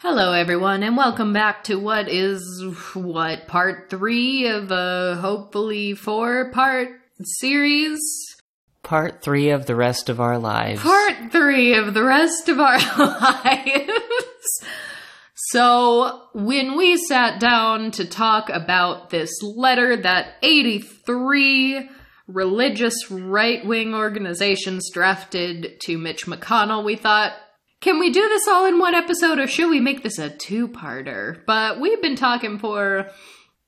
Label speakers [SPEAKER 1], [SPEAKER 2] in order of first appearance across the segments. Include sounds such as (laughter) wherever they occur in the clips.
[SPEAKER 1] Hello, everyone, and welcome back to what is what part three of a hopefully four part series.
[SPEAKER 2] Part three of the rest of our lives.
[SPEAKER 1] Part three of the rest of our (laughs) lives. So, when we sat down to talk about this letter that 83 religious right wing organizations drafted to Mitch McConnell, we thought, can we do this all in one episode or should we make this a two parter? But we've been talking for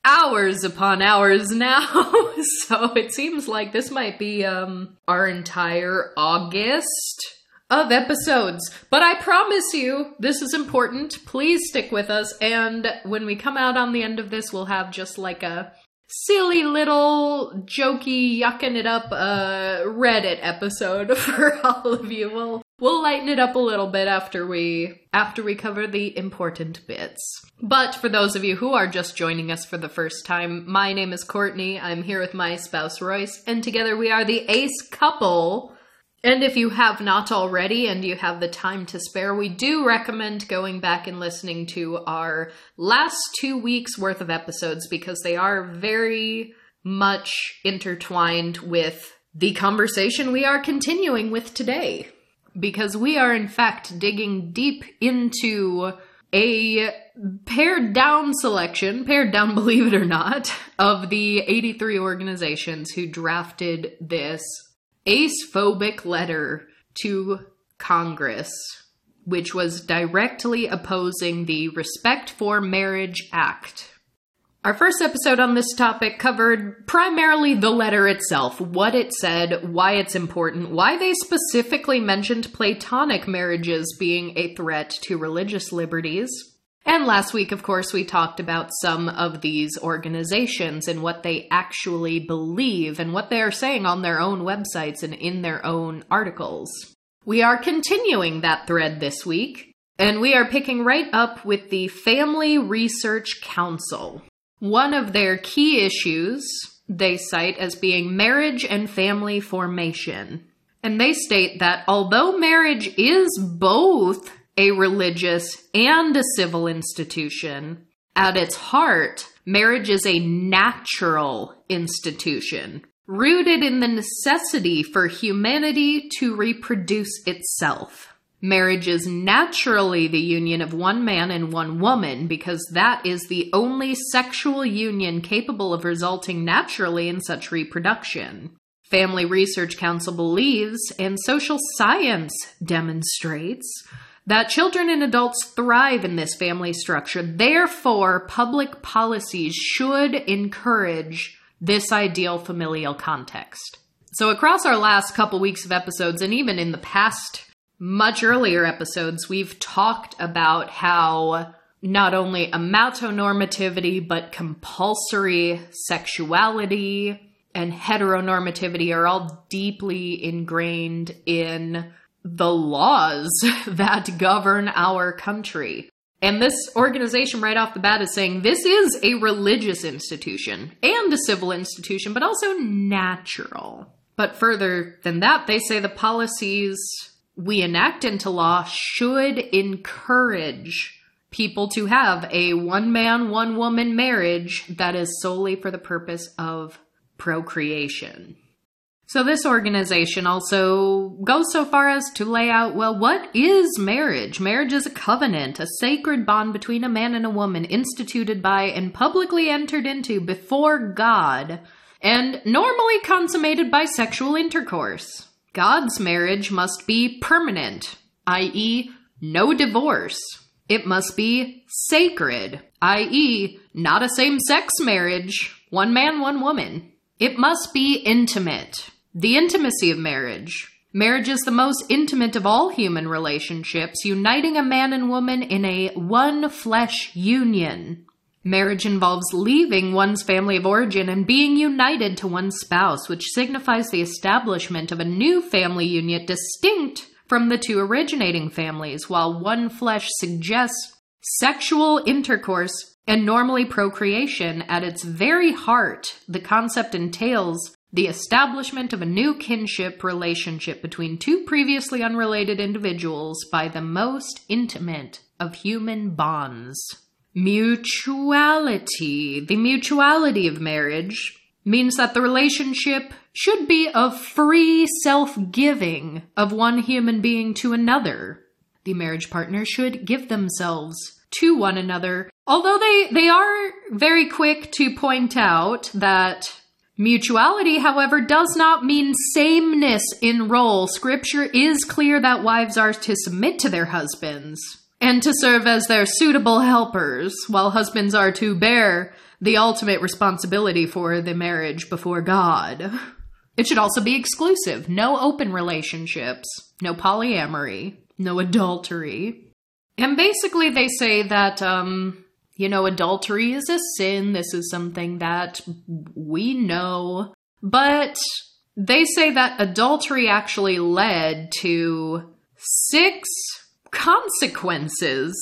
[SPEAKER 1] hours upon hours now, (laughs) so it seems like this might be um our entire August of episodes. But I promise you, this is important. Please stick with us and when we come out on the end of this, we'll have just like a silly little jokey yucking it up uh Reddit episode (laughs) for all of you. We'll we'll lighten it up a little bit after we after we cover the important bits. But for those of you who are just joining us for the first time, my name is Courtney. I'm here with my spouse Royce, and together we are the ace couple. And if you have not already and you have the time to spare, we do recommend going back and listening to our last two weeks worth of episodes because they are very much intertwined with the conversation we are continuing with today. Because we are, in fact, digging deep into a pared down selection, pared down, (laughs) believe it or not, of the 83 organizations who drafted this ace-phobic letter to Congress, which was directly opposing the Respect for Marriage Act. Our first episode on this topic covered primarily the letter itself, what it said, why it's important, why they specifically mentioned Platonic marriages being a threat to religious liberties. And last week, of course, we talked about some of these organizations and what they actually believe and what they are saying on their own websites and in their own articles. We are continuing that thread this week, and we are picking right up with the Family Research Council. One of their key issues they cite as being marriage and family formation. And they state that although marriage is both a religious and a civil institution, at its heart, marriage is a natural institution, rooted in the necessity for humanity to reproduce itself. Marriage is naturally the union of one man and one woman because that is the only sexual union capable of resulting naturally in such reproduction. Family Research Council believes, and social science demonstrates, that children and adults thrive in this family structure. Therefore, public policies should encourage this ideal familial context. So, across our last couple weeks of episodes, and even in the past much earlier episodes, we've talked about how not only amatonormativity, but compulsory sexuality and heteronormativity are all deeply ingrained in the laws (laughs) that govern our country. And this organization, right off the bat, is saying this is a religious institution and a civil institution, but also natural. But further than that, they say the policies we enact into law should encourage people to have a one man, one woman marriage that is solely for the purpose of procreation. So, this organization also goes so far as to lay out well, what is marriage? Marriage is a covenant, a sacred bond between a man and a woman, instituted by and publicly entered into before God, and normally consummated by sexual intercourse. God's marriage must be permanent, i.e., no divorce. It must be sacred, i.e., not a same sex marriage, one man, one woman. It must be intimate, the intimacy of marriage. Marriage is the most intimate of all human relationships, uniting a man and woman in a one flesh union. Marriage involves leaving one's family of origin and being united to one's spouse, which signifies the establishment of a new family unit distinct from the two originating families, while one flesh suggests sexual intercourse and normally procreation at its very heart. The concept entails the establishment of a new kinship relationship between two previously unrelated individuals by the most intimate of human bonds. Mutuality. The mutuality of marriage means that the relationship should be of free self giving of one human being to another. The marriage partner should give themselves to one another, although they, they are very quick to point out that Mutuality, however, does not mean sameness in role. Scripture is clear that wives are to submit to their husbands and to serve as their suitable helpers, while husbands are to bear the ultimate responsibility for the marriage before God. It should also be exclusive. No open relationships, no polyamory, no adultery. And basically, they say that um, you know, adultery is a sin. This is something that we know. But they say that adultery actually led to six consequences,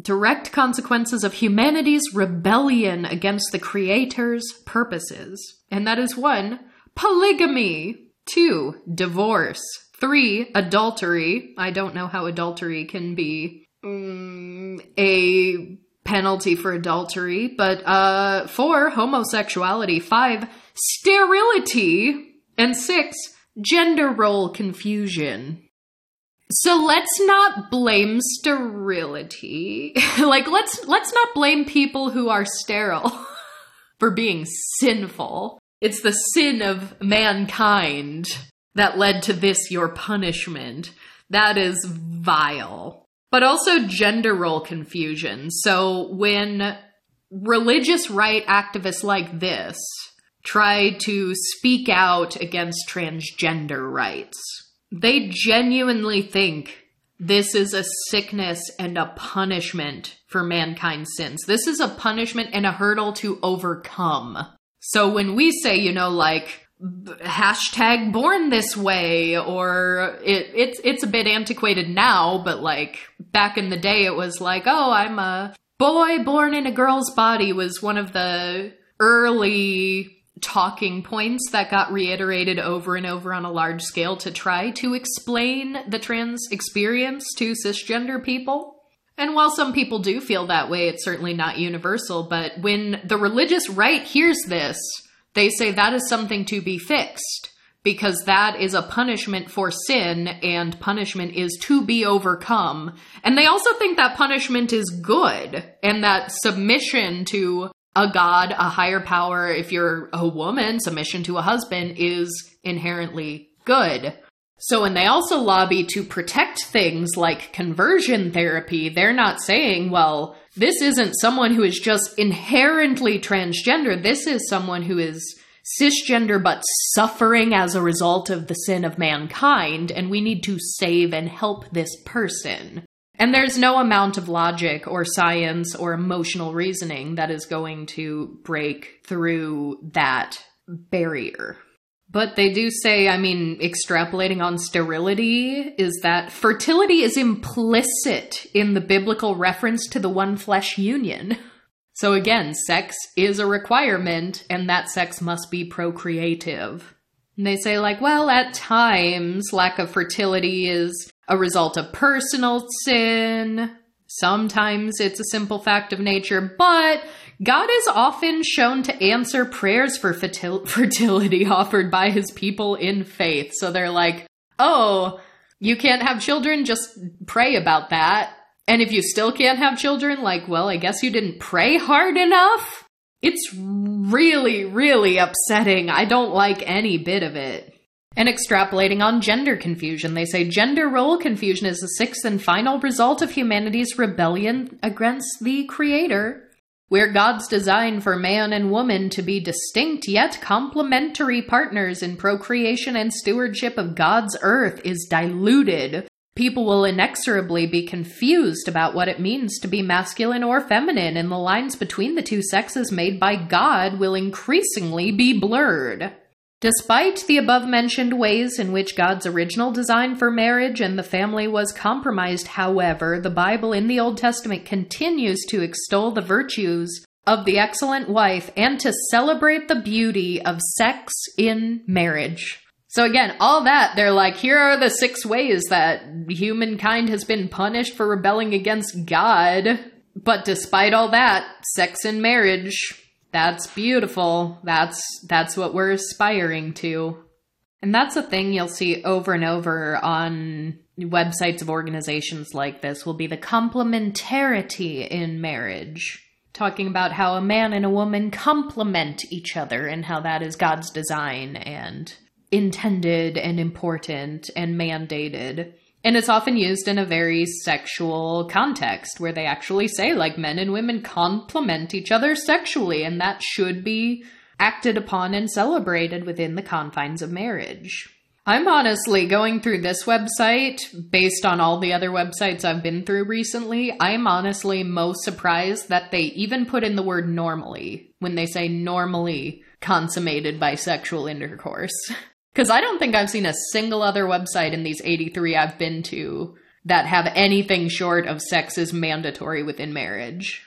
[SPEAKER 1] direct consequences of humanity's rebellion against the Creator's purposes. And that is one, polygamy, two, divorce, three, adultery. I don't know how adultery can be mm, a penalty for adultery, but uh, four, homosexuality, five, sterility, and six, gender role confusion. So let's not blame sterility. (laughs) like let's let's not blame people who are sterile (laughs) for being sinful. It's the sin of mankind that led to this your punishment. That is vile but also gender role confusion. So when religious right activists like this try to speak out against transgender rights, they genuinely think this is a sickness and a punishment for mankind's sins. This is a punishment and a hurdle to overcome. So when we say, you know, like, hashtag born this way or it, it's it's a bit antiquated now but like back in the day it was like oh i'm a boy born in a girl's body was one of the early talking points that got reiterated over and over on a large scale to try to explain the trans experience to cisgender people and while some people do feel that way it's certainly not universal but when the religious right hears this they say that is something to be fixed because that is a punishment for sin and punishment is to be overcome. And they also think that punishment is good and that submission to a god, a higher power, if you're a woman, submission to a husband is inherently good. So when they also lobby to protect things like conversion therapy, they're not saying, well, this isn't someone who is just inherently transgender. This is someone who is cisgender but suffering as a result of the sin of mankind, and we need to save and help this person. And there's no amount of logic or science or emotional reasoning that is going to break through that barrier. But they do say, I mean, extrapolating on sterility is that fertility is implicit in the biblical reference to the one flesh union. So again, sex is a requirement, and that sex must be procreative. And they say, like, well, at times, lack of fertility is a result of personal sin. Sometimes it's a simple fact of nature, but God is often shown to answer prayers for fertil- (laughs) fertility offered by his people in faith. So they're like, oh, you can't have children? Just pray about that. And if you still can't have children, like, well, I guess you didn't pray hard enough? It's really, really upsetting. I don't like any bit of it. And extrapolating on gender confusion, they say gender role confusion is the sixth and final result of humanity's rebellion against the Creator. Where God's design for man and woman to be distinct yet complementary partners in procreation and stewardship of God's earth is diluted, people will inexorably be confused about what it means to be masculine or feminine, and the lines between the two sexes made by God will increasingly be blurred. Despite the above mentioned ways in which God's original design for marriage and the family was compromised, however, the Bible in the Old Testament continues to extol the virtues of the excellent wife and to celebrate the beauty of sex in marriage. So again, all that, they're like, here are the six ways that humankind has been punished for rebelling against God. But despite all that, sex in marriage, that's beautiful. That's that's what we're aspiring to. And that's a thing you'll see over and over on websites of organizations like this will be the complementarity in marriage. Talking about how a man and a woman complement each other and how that is God's design and intended and important and mandated. And it's often used in a very sexual context where they actually say, like, men and women complement each other sexually, and that should be acted upon and celebrated within the confines of marriage. I'm honestly going through this website based on all the other websites I've been through recently. I'm honestly most surprised that they even put in the word normally when they say normally consummated by sexual intercourse. (laughs) Because I don't think I've seen a single other website in these 83 I've been to that have anything short of sex is mandatory within marriage.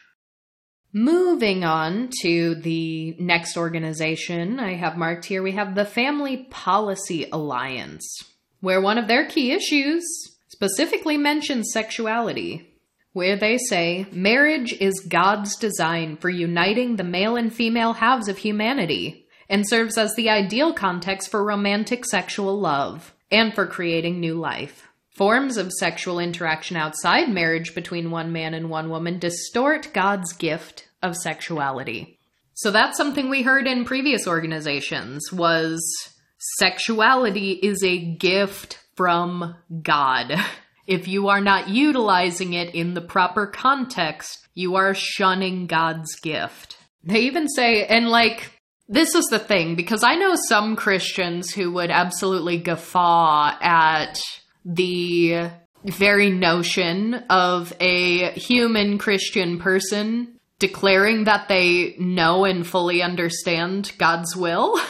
[SPEAKER 1] Moving on to the next organization I have marked here, we have the Family Policy Alliance, where one of their key issues specifically mentions sexuality, where they say marriage is God's design for uniting the male and female halves of humanity and serves as the ideal context for romantic sexual love and for creating new life. Forms of sexual interaction outside marriage between one man and one woman distort God's gift of sexuality. So that's something we heard in previous organizations was sexuality is a gift from God. (laughs) If you are not utilizing it in the proper context, you are shunning God's gift. They even say, and like, this is the thing, because I know some Christians who would absolutely guffaw at the very notion of a human Christian person declaring that they know and fully understand God's will. (laughs)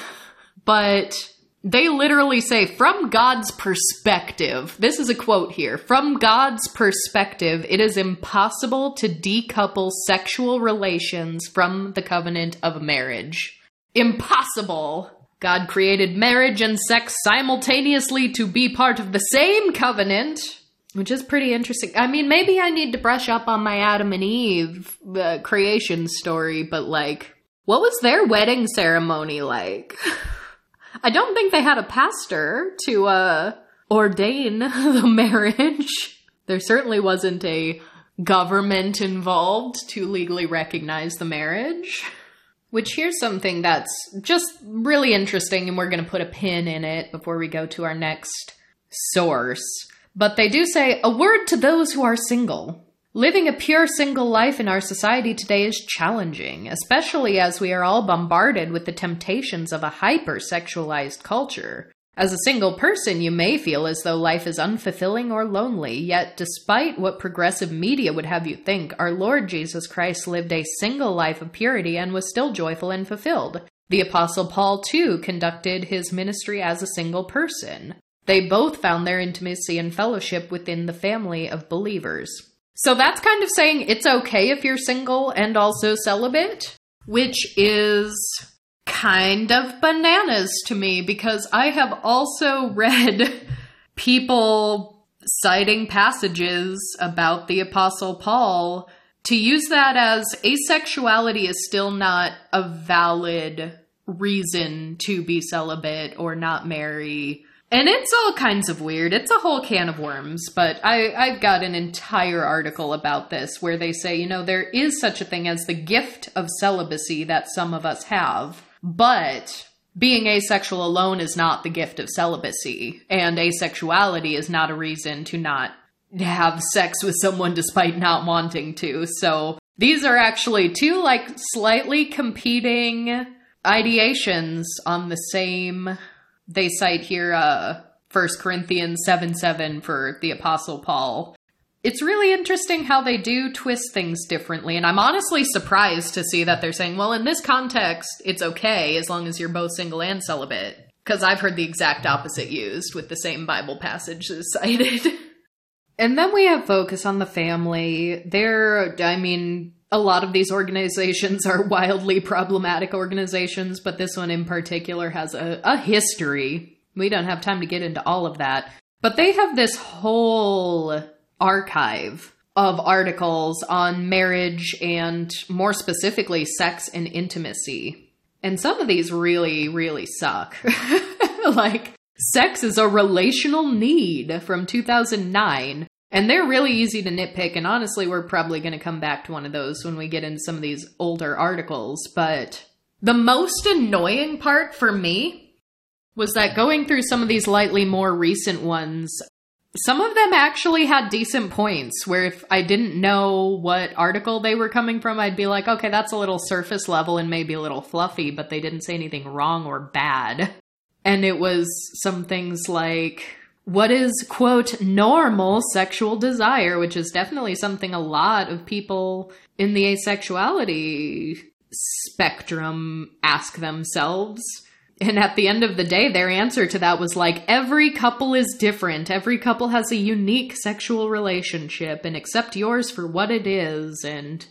[SPEAKER 1] But they literally say, from God's perspective, this is a quote here from God's perspective, it is impossible to decouple sexual relations from the covenant of marriage. Impossible. God created marriage and sex simultaneously to be part of the same covenant, which is pretty interesting. I mean, maybe I need to brush up on my Adam and Eve uh, creation story, but like, what was their wedding ceremony like? (laughs) I don't think they had a pastor to uh, ordain (laughs) the marriage. There certainly wasn't a government involved to legally recognize the marriage. (laughs) Which here's something that's just really interesting, and we're going to put a pin in it before we go to our next source. But they do say, a word to those who are single. Living a pure single life in our society today is challenging, especially as we are all bombarded with the temptations of a hyper-sexualized culture. As a single person, you may feel as though life is unfulfilling or lonely, yet, despite what progressive media would have you think, our Lord Jesus Christ lived a single life of purity and was still joyful and fulfilled. The Apostle Paul, too, conducted his ministry as a single person. They both found their intimacy and fellowship within the family of believers. So that's kind of saying it's okay if you're single and also celibate, which is kind of bananas to me because I have also (laughs) read people citing passages about the Apostle Paul to use that as asexuality is still not a valid reason to be celibate or not marry. And it's all kinds of weird. It's a whole can of worms, but I, I've got an entire article about this where they say, you know, there is such a thing as the gift of celibacy that some of us have but being asexual alone is not the gift of celibacy, and asexuality is not a reason to not have sex with someone despite not wanting to. So these are actually two like slightly competing ideations on the same they cite here uh 1 Corinthians 7 7 for the Apostle Paul it's really interesting how they do twist things differently. And I'm honestly surprised to see that they're saying, well, in this context, it's okay as long as you're both single and celibate. Because I've heard the exact opposite used with the same Bible passages (laughs) cited. And then we have focus on the family. There, I mean, a lot of these organizations are wildly problematic organizations, but this one in particular has a, a history. We don't have time to get into all of that. But they have this whole archive of articles on marriage and more specifically sex and intimacy. And some of these really, really suck. (laughs) like, sex is a relational need from 2009. And they're really easy to nitpick. And honestly, we're probably going to come back to one of those when we get into some of these older articles. But the most annoying part for me was that going through some of these lightly more recent ones, some of them actually had decent points where if I didn't know what article they were coming from, I'd be like, okay, that's a little surface level and maybe a little fluffy, but they didn't say anything wrong or bad. And it was some things like, what is, quote, normal sexual desire, which is definitely something a lot of people in the asexuality spectrum ask themselves. And at the end of the day, their answer to that was like, every couple is different. Every couple has a unique sexual relationship and accept yours for what it is. And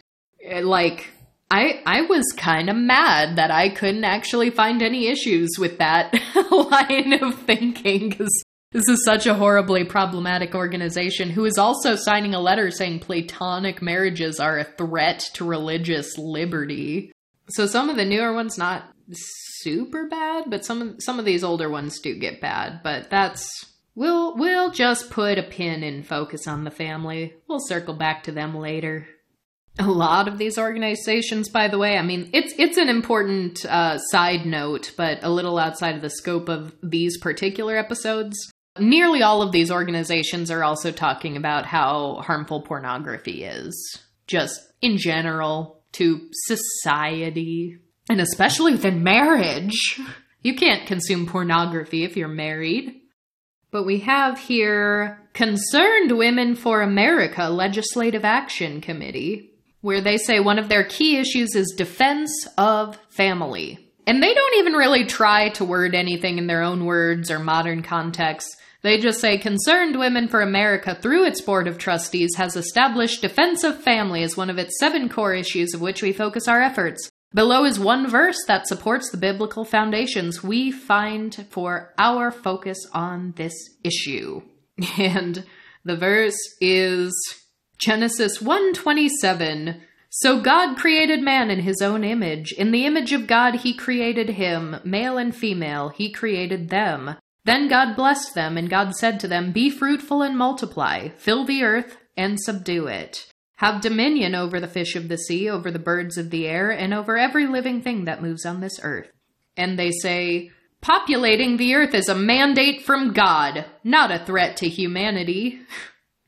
[SPEAKER 1] eh, like, I, I was kind of mad that I couldn't actually find any issues with that (laughs) line of thinking because this is such a horribly problematic organization who is also signing a letter saying platonic marriages are a threat to religious liberty. So some of the newer ones not super bad, but some of some of these older ones do get bad. But that's we'll we'll just put a pin and focus on the family. We'll circle back to them later. A lot of these organizations, by the way, I mean it's it's an important uh, side note, but a little outside of the scope of these particular episodes. Nearly all of these organizations are also talking about how harmful pornography is, just in general, to society, and especially within marriage. You can't consume pornography if you're married. But we have here Concerned Women for America Legislative Action Committee, where they say one of their key issues is defense of family. And they don't even really try to word anything in their own words or modern context. They just say Concerned Women for America, through its Board of Trustees, has established defense of family as one of its seven core issues of which we focus our efforts. Below is one verse that supports the biblical foundations we find for our focus on this issue. (laughs) And the verse is Genesis 127. So God created man in his own image. In the image of God he created him, male and female, he created them. Then God blessed them, and God said to them, Be fruitful and multiply, fill the earth and subdue it. Have dominion over the fish of the sea, over the birds of the air, and over every living thing that moves on this earth. And they say, Populating the earth is a mandate from God, not a threat to humanity. (laughs)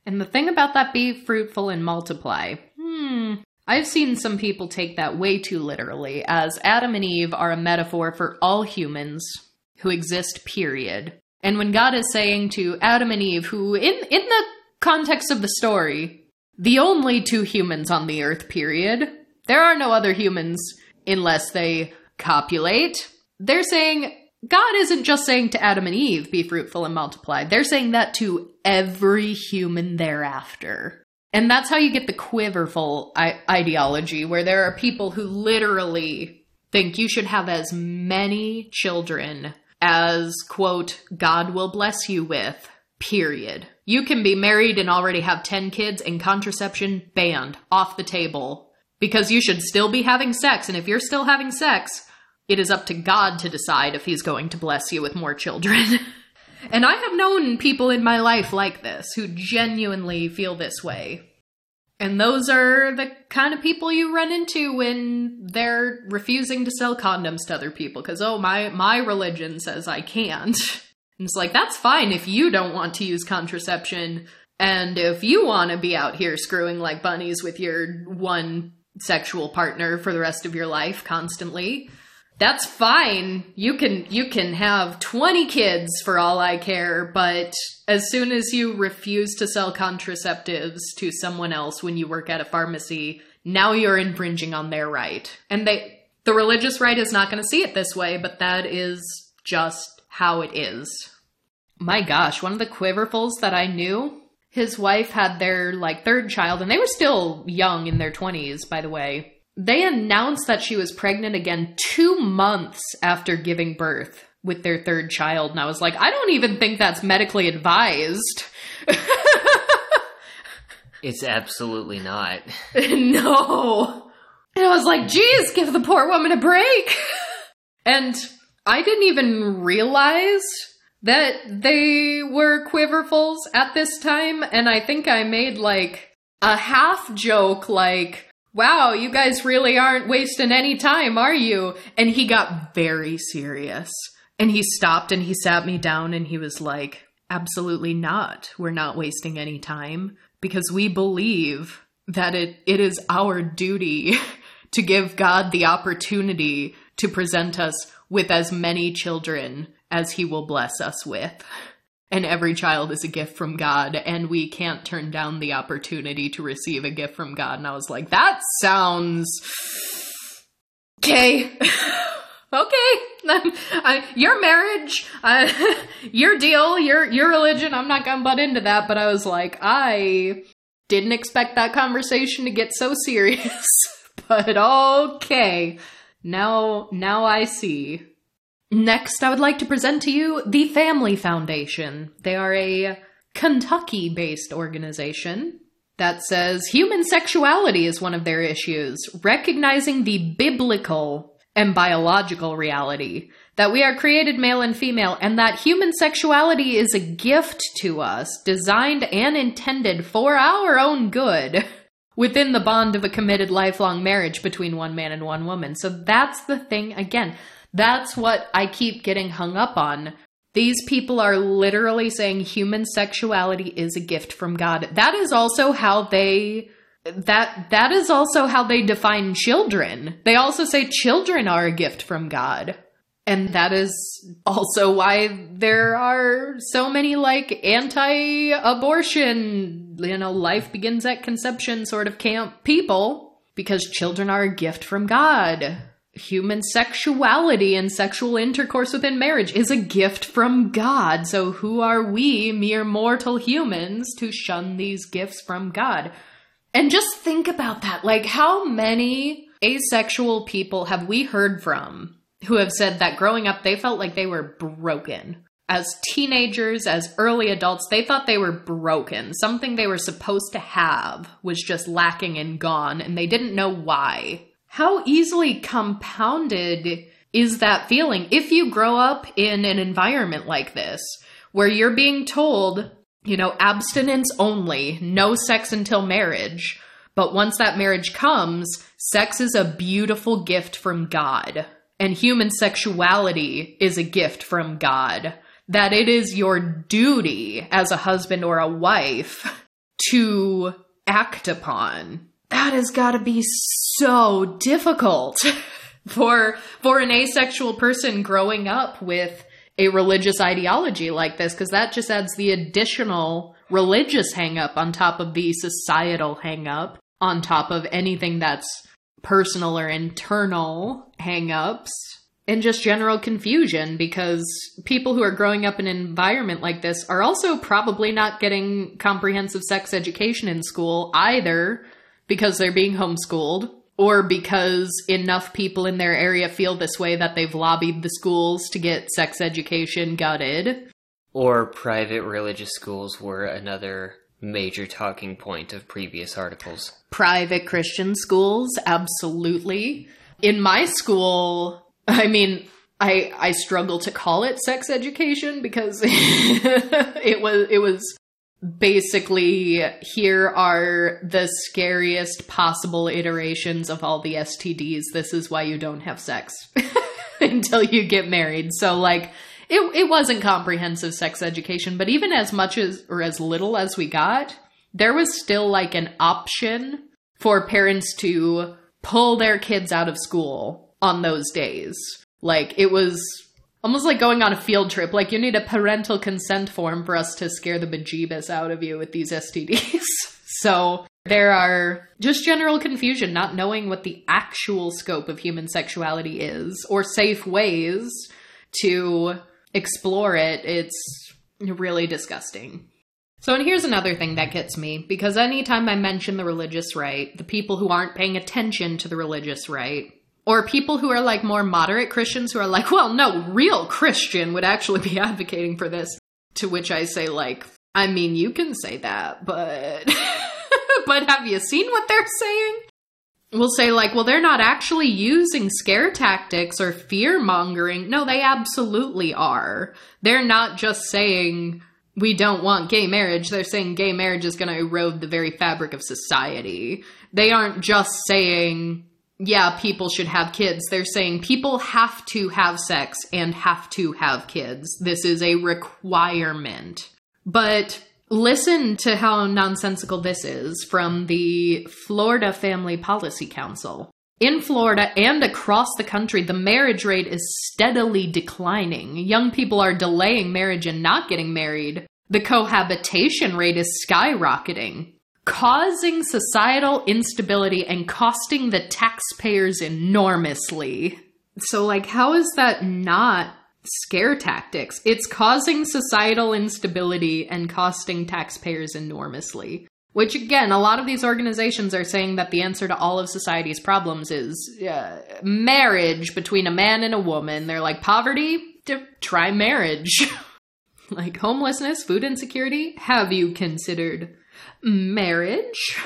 [SPEAKER 1] And the thing about that be fruitful and multiply. Hmm. I've seen some people take that way too literally, as Adam and Eve are a metaphor for all humans who exist, period. And when God is saying to Adam and Eve, who, in, in the context of the story, the only two humans on the earth, period. There are no other humans unless they copulate. They're saying God isn't just saying to Adam and Eve, be fruitful and multiply. They're saying that to every human thereafter. And that's how you get the quiverful I- ideology, where there are people who literally think you should have as many children as, quote, God will bless you with, period. You can be married and already have 10 kids and contraception banned off the table because you should still be having sex. And if you're still having sex, it is up to God to decide if He's going to bless you with more children. (laughs) and I have known people in my life like this who genuinely feel this way. And those are the kind of people you run into when they're refusing to sell condoms to other people because oh my my religion says I can't. (laughs) And it's like, that's fine if you don't want to use contraception. And if you want to be out here screwing like bunnies with your one sexual partner for the rest of your life constantly, that's fine. You can you can have 20 kids for all I care, but as soon as you refuse to sell contraceptives to someone else when you work at a pharmacy, now you're infringing on their right. And they the religious right is not going to see it this way, but that is just how it is my gosh, one of the quiverfuls that I knew, his wife had their like third child and they were still young in their 20s by the way they announced that she was pregnant again 2 months after giving birth with their third child and I was like I don't even think that's medically advised (laughs)
[SPEAKER 2] It's absolutely not. (laughs)
[SPEAKER 1] no. And I was like, geez, give the poor woman a break. (laughs) and I didn't even realize that they were quiverfuls at this time. And I think I made like a half joke, like, wow, you guys really aren't wasting any time, are you? And he got very serious. And he stopped and he sat me down and he was like, absolutely not. We're not wasting any time because we believe that it, it is our duty (laughs) to give God the opportunity to present us with as many children as he will bless us with. And every child is a gift from God, and we can't turn down the opportunity to receive a gift from God. And I was like, that sounds okay. (laughs) okay, (laughs) I, your marriage, uh, (laughs) your deal, your your religion. I'm not gonna butt into that, but I was like, I didn't expect that conversation to get so serious. but okay, now now I see. Next, I would like to present to you the Family Foundation. They are a Kentucky-based organization that says human sexuality is one of their issues, recognizing the biblical and biological reality. That we are created male and female, and that human sexuality is a gift to us, designed and intended for our own good, (laughs) within the bond of a committed lifelong marriage between one man and one woman. So that's the thing, again, that's what I keep getting hung up on. These people are literally saying human sexuality is a gift from God. That is also how they that that is also how they define children. They also say children are a gift from God. And that is also why there are so many like anti-abortion, you know, life begins at conception sort of camp people because children are a gift from God. Human sexuality and sexual intercourse within marriage is a gift from God. So who are we, mere mortal humans, to shun these gifts from God? And just think about that. Like, how many asexual people have we heard from who have said that growing up they felt like they were broken? As teenagers, as early adults, they thought they were broken. Something they were supposed to have was just lacking and gone, and they didn't know why. How easily compounded is that feeling if you grow up in an environment like this, where you're being told you know, abstinence only, no sex until marriage. But once that marriage comes, sex is a beautiful gift from God. And human sexuality is a gift from God. That it is your duty as a husband or a wife to act upon. That has got to be so difficult (laughs) for for an asexual person growing up with a religious ideology like this because that just adds the additional religious hangup on top of the societal hangup on top of anything that's personal or internal hangups and just general confusion because people who are growing up in an environment like this are also probably not getting comprehensive sex education in school either because they're being homeschooled or because enough people in their area feel this way that they've lobbied the schools to get sex education gutted.
[SPEAKER 2] Or private religious schools were another major talking point of previous articles.
[SPEAKER 1] Private Christian schools, absolutely. In my school, I mean, I I struggle to call it sex education because (laughs) it was it was basically here are the scariest possible iterations of all the STDs. This is why you don't have sex (laughs) until you get married. So like it it wasn't comprehensive sex education, but even as much as or as little as we got, there was still like an option for parents to pull their kids out of school on those days. Like it was almost like going on a field trip. Like you need a parental consent form for us to scare the bejeebus out of you with these STDs. (laughs) so there are just general confusion, not knowing what the actual scope of human sexuality is or safe ways to explore it. It's really disgusting. So, and here's another thing that gets me because anytime I mention the religious right, the people who aren't paying attention to the religious right, or people who are like more moderate Christians who are like, well, no, real Christian would actually be (laughs) advocating for this. To which I say, like, I mean, you can say that, but. (laughs) but have you seen what they're saying? We'll say, like, well, they're not actually using scare tactics or fear mongering. No, they absolutely are. They're not just saying, we don't want gay marriage. They're saying gay marriage is going to erode the very fabric of society. They aren't just saying, yeah, people should have kids. They're saying people have to have sex and have to have kids. This is a requirement. But listen to how nonsensical this is from the Florida Family Policy Council. In Florida and across the country, the marriage rate is steadily declining. Young people are delaying marriage and not getting married. The cohabitation rate is skyrocketing, causing societal instability and costing the taxpayers enormously. So, like, how is that not scare tactics? It's causing societal instability and costing taxpayers enormously. Which, again, a lot of these organizations are saying that the answer to all of society's problems is uh, marriage between a man and a woman. They're like, poverty? Try marriage. (laughs) like homelessness, food insecurity? Have you considered marriage?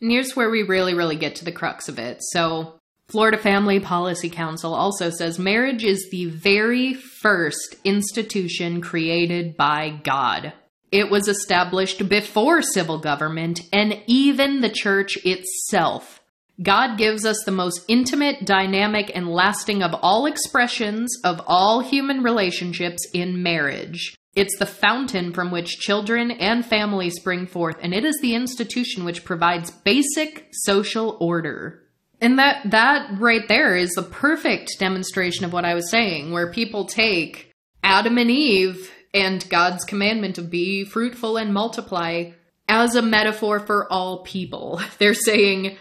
[SPEAKER 1] And here's where we really, really get to the crux of it. So, Florida Family Policy Council also says marriage is the very first institution created by God. It was established before civil government and even the church itself. God gives us the most intimate, dynamic, and lasting of all expressions of all human relationships in marriage. It's the fountain from which children and families spring forth, and it is the institution which provides basic social order. And that that right there is the perfect demonstration of what I was saying, where people take Adam and Eve and God's commandment to be fruitful and multiply as a metaphor for all people. (laughs) They're saying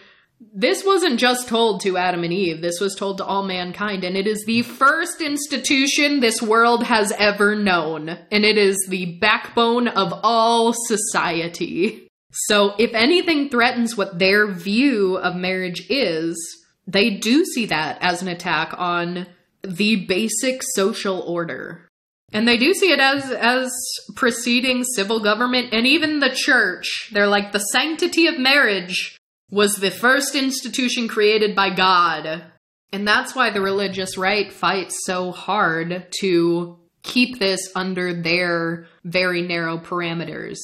[SPEAKER 1] this wasn't just told to Adam and Eve, this was told to all mankind, and it is the first institution this world has ever known, and it is the backbone of all society. So, if anything threatens what their view of marriage is, they do see that as an attack on the basic social order. And they do see it as as preceding civil government and even the church. They're like the sanctity of marriage was the first institution created by God. And that's why the religious right fights so hard to keep this under their very narrow parameters.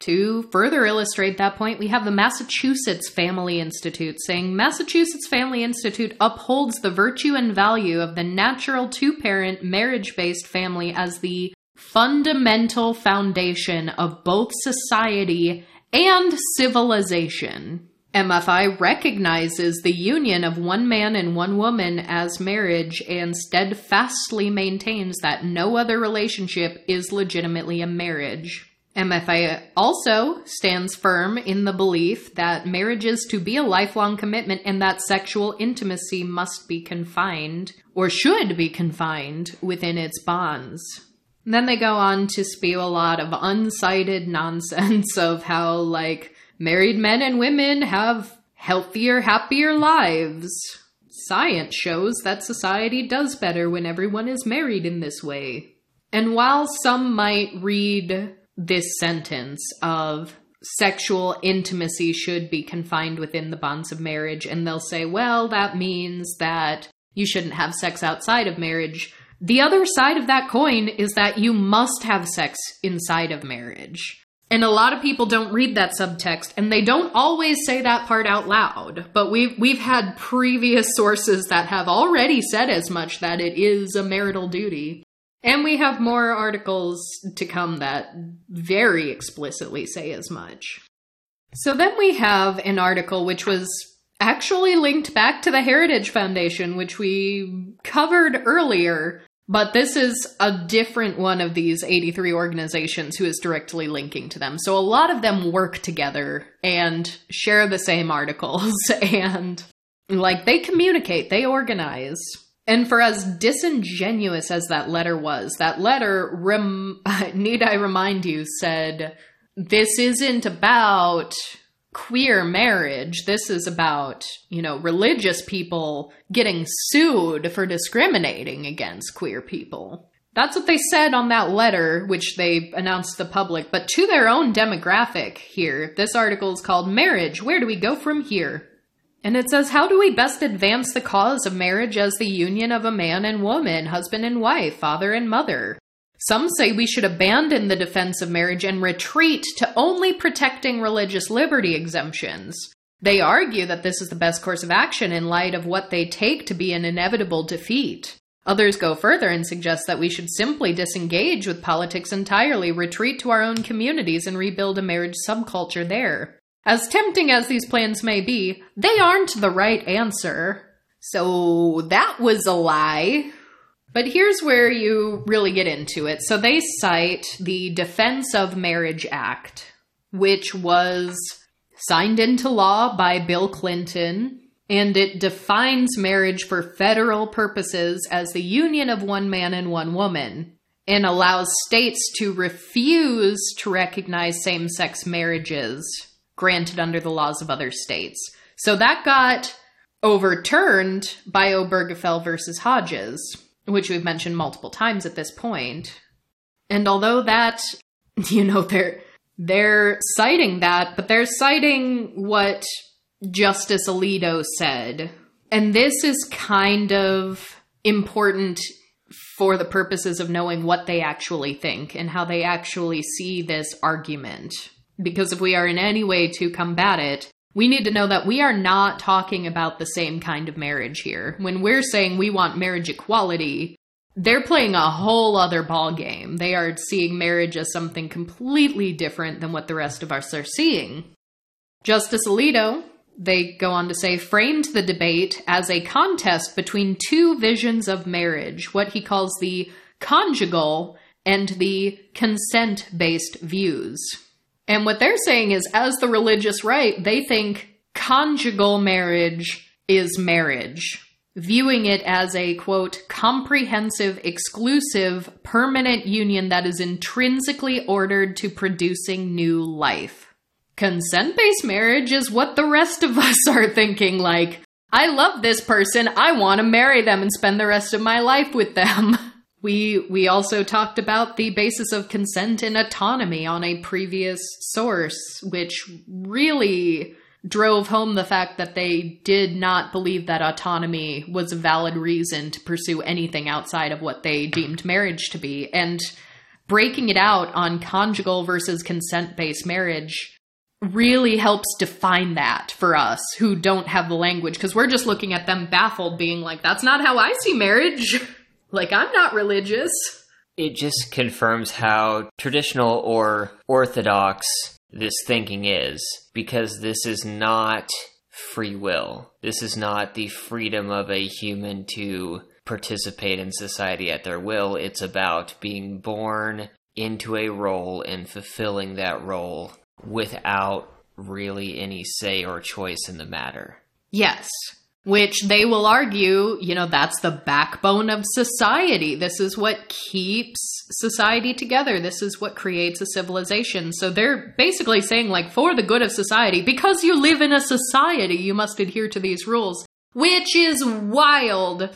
[SPEAKER 1] To further illustrate that point, we have the Massachusetts Family Institute saying Massachusetts Family Institute upholds the virtue and value of the natural two parent marriage based family as the fundamental foundation of both society and civilization. MFI recognizes the union of one man and one woman as marriage and steadfastly maintains that no other relationship is legitimately a marriage. MFI also stands firm in the belief that marriage is to be a lifelong commitment and that sexual intimacy must be confined, or should be confined, within its bonds. Then they go on to spew a lot of uncited nonsense (laughs) of how, like, married men and women have healthier, happier lives. Science shows that society does better when everyone is married in this way. And while some might read this sentence of sexual intimacy should be confined within the bonds of marriage. And they'll say, well, that means that you shouldn't have sex outside of marriage. The other side of that coin is that you must have sex inside of marriage. And a lot of people don't read that subtext and they don't always say that part out loud. But we've we've had previous sources that have already said as much that it is a marital duty. And we have more articles to come that very explicitly say as much. So then we have an article which was actually linked back to the Heritage Foundation, which we covered earlier, but this is a different one of these 83 organizations who is directly linking to them. So a lot of them work together and share the same articles (laughs) and like they communicate, they organize. And for as disingenuous as that letter was, that letter, rem- (laughs) need I remind you, said, This isn't about queer marriage. This is about, you know, religious people getting sued for discriminating against queer people. That's what they said on that letter, which they announced to the public. But to their own demographic here, this article is called Marriage Where Do We Go From Here? And it says, How do we best advance the cause of marriage as the union of a man and woman, husband and wife, father and mother? Some say we should abandon the defense of marriage and retreat to only protecting religious liberty exemptions. They argue that this is the best course of action in light of what they take to be an inevitable defeat. Others go further and suggest that we should simply disengage with politics entirely, retreat to our own communities, and rebuild a marriage subculture there. As tempting as these plans may be, they aren't the right answer. So that was a lie. But here's where you really get into it. So they cite the Defense of Marriage Act, which was signed into law by Bill Clinton, and it defines marriage for federal purposes as the union of one man and one woman, and allows states to refuse to recognize same sex marriages granted under the laws of other states. So that got overturned by Obergefell versus Hodges, which we've mentioned multiple times at this point. And although that, (laughs) you know, they're they're citing that, but they're citing what Justice Alito said. And this is kind of important for the purposes of knowing what they actually think and how they actually see this argument. Because if we are in any way to combat it, we need to know that we are not talking about the same kind of marriage here. When we're saying we want marriage equality, they're playing a whole other ball game. They are seeing marriage as something completely different than what the rest of us are seeing. Justice Alito, they go on to say, framed the debate as a contest between two visions of marriage, what he calls the conjugal and the consent based views. And what they're saying is, as the religious right, they think conjugal marriage is marriage, viewing it as a quote, comprehensive, exclusive, permanent union that is intrinsically ordered to producing new life. Consent based marriage is what the rest of (laughs) us are thinking like, I love this person, I want to marry them and spend the rest of my life with them. (laughs) We we also talked about the basis of consent and autonomy on a previous source, which really drove home the fact that they did not believe that autonomy was a valid reason to pursue anything outside of what they deemed marriage to be. And breaking it out on conjugal versus consent based marriage really helps define that for us who don't have the language because we're just looking at them baffled, being like, that's not how I see marriage. (laughs) Like, I'm not religious.
[SPEAKER 2] It just confirms how traditional or orthodox this thinking is, because this is not free will. This is not the freedom of a human to participate in society at their will. It's about being born into a role and fulfilling that role without really any say or choice in the matter.
[SPEAKER 1] Yes which they will argue, you know, that's the backbone of society. This is what keeps society together. This is what creates a civilization. So they're basically saying, like, for the good of society, because you live in a society, you must adhere to these rules, which is wild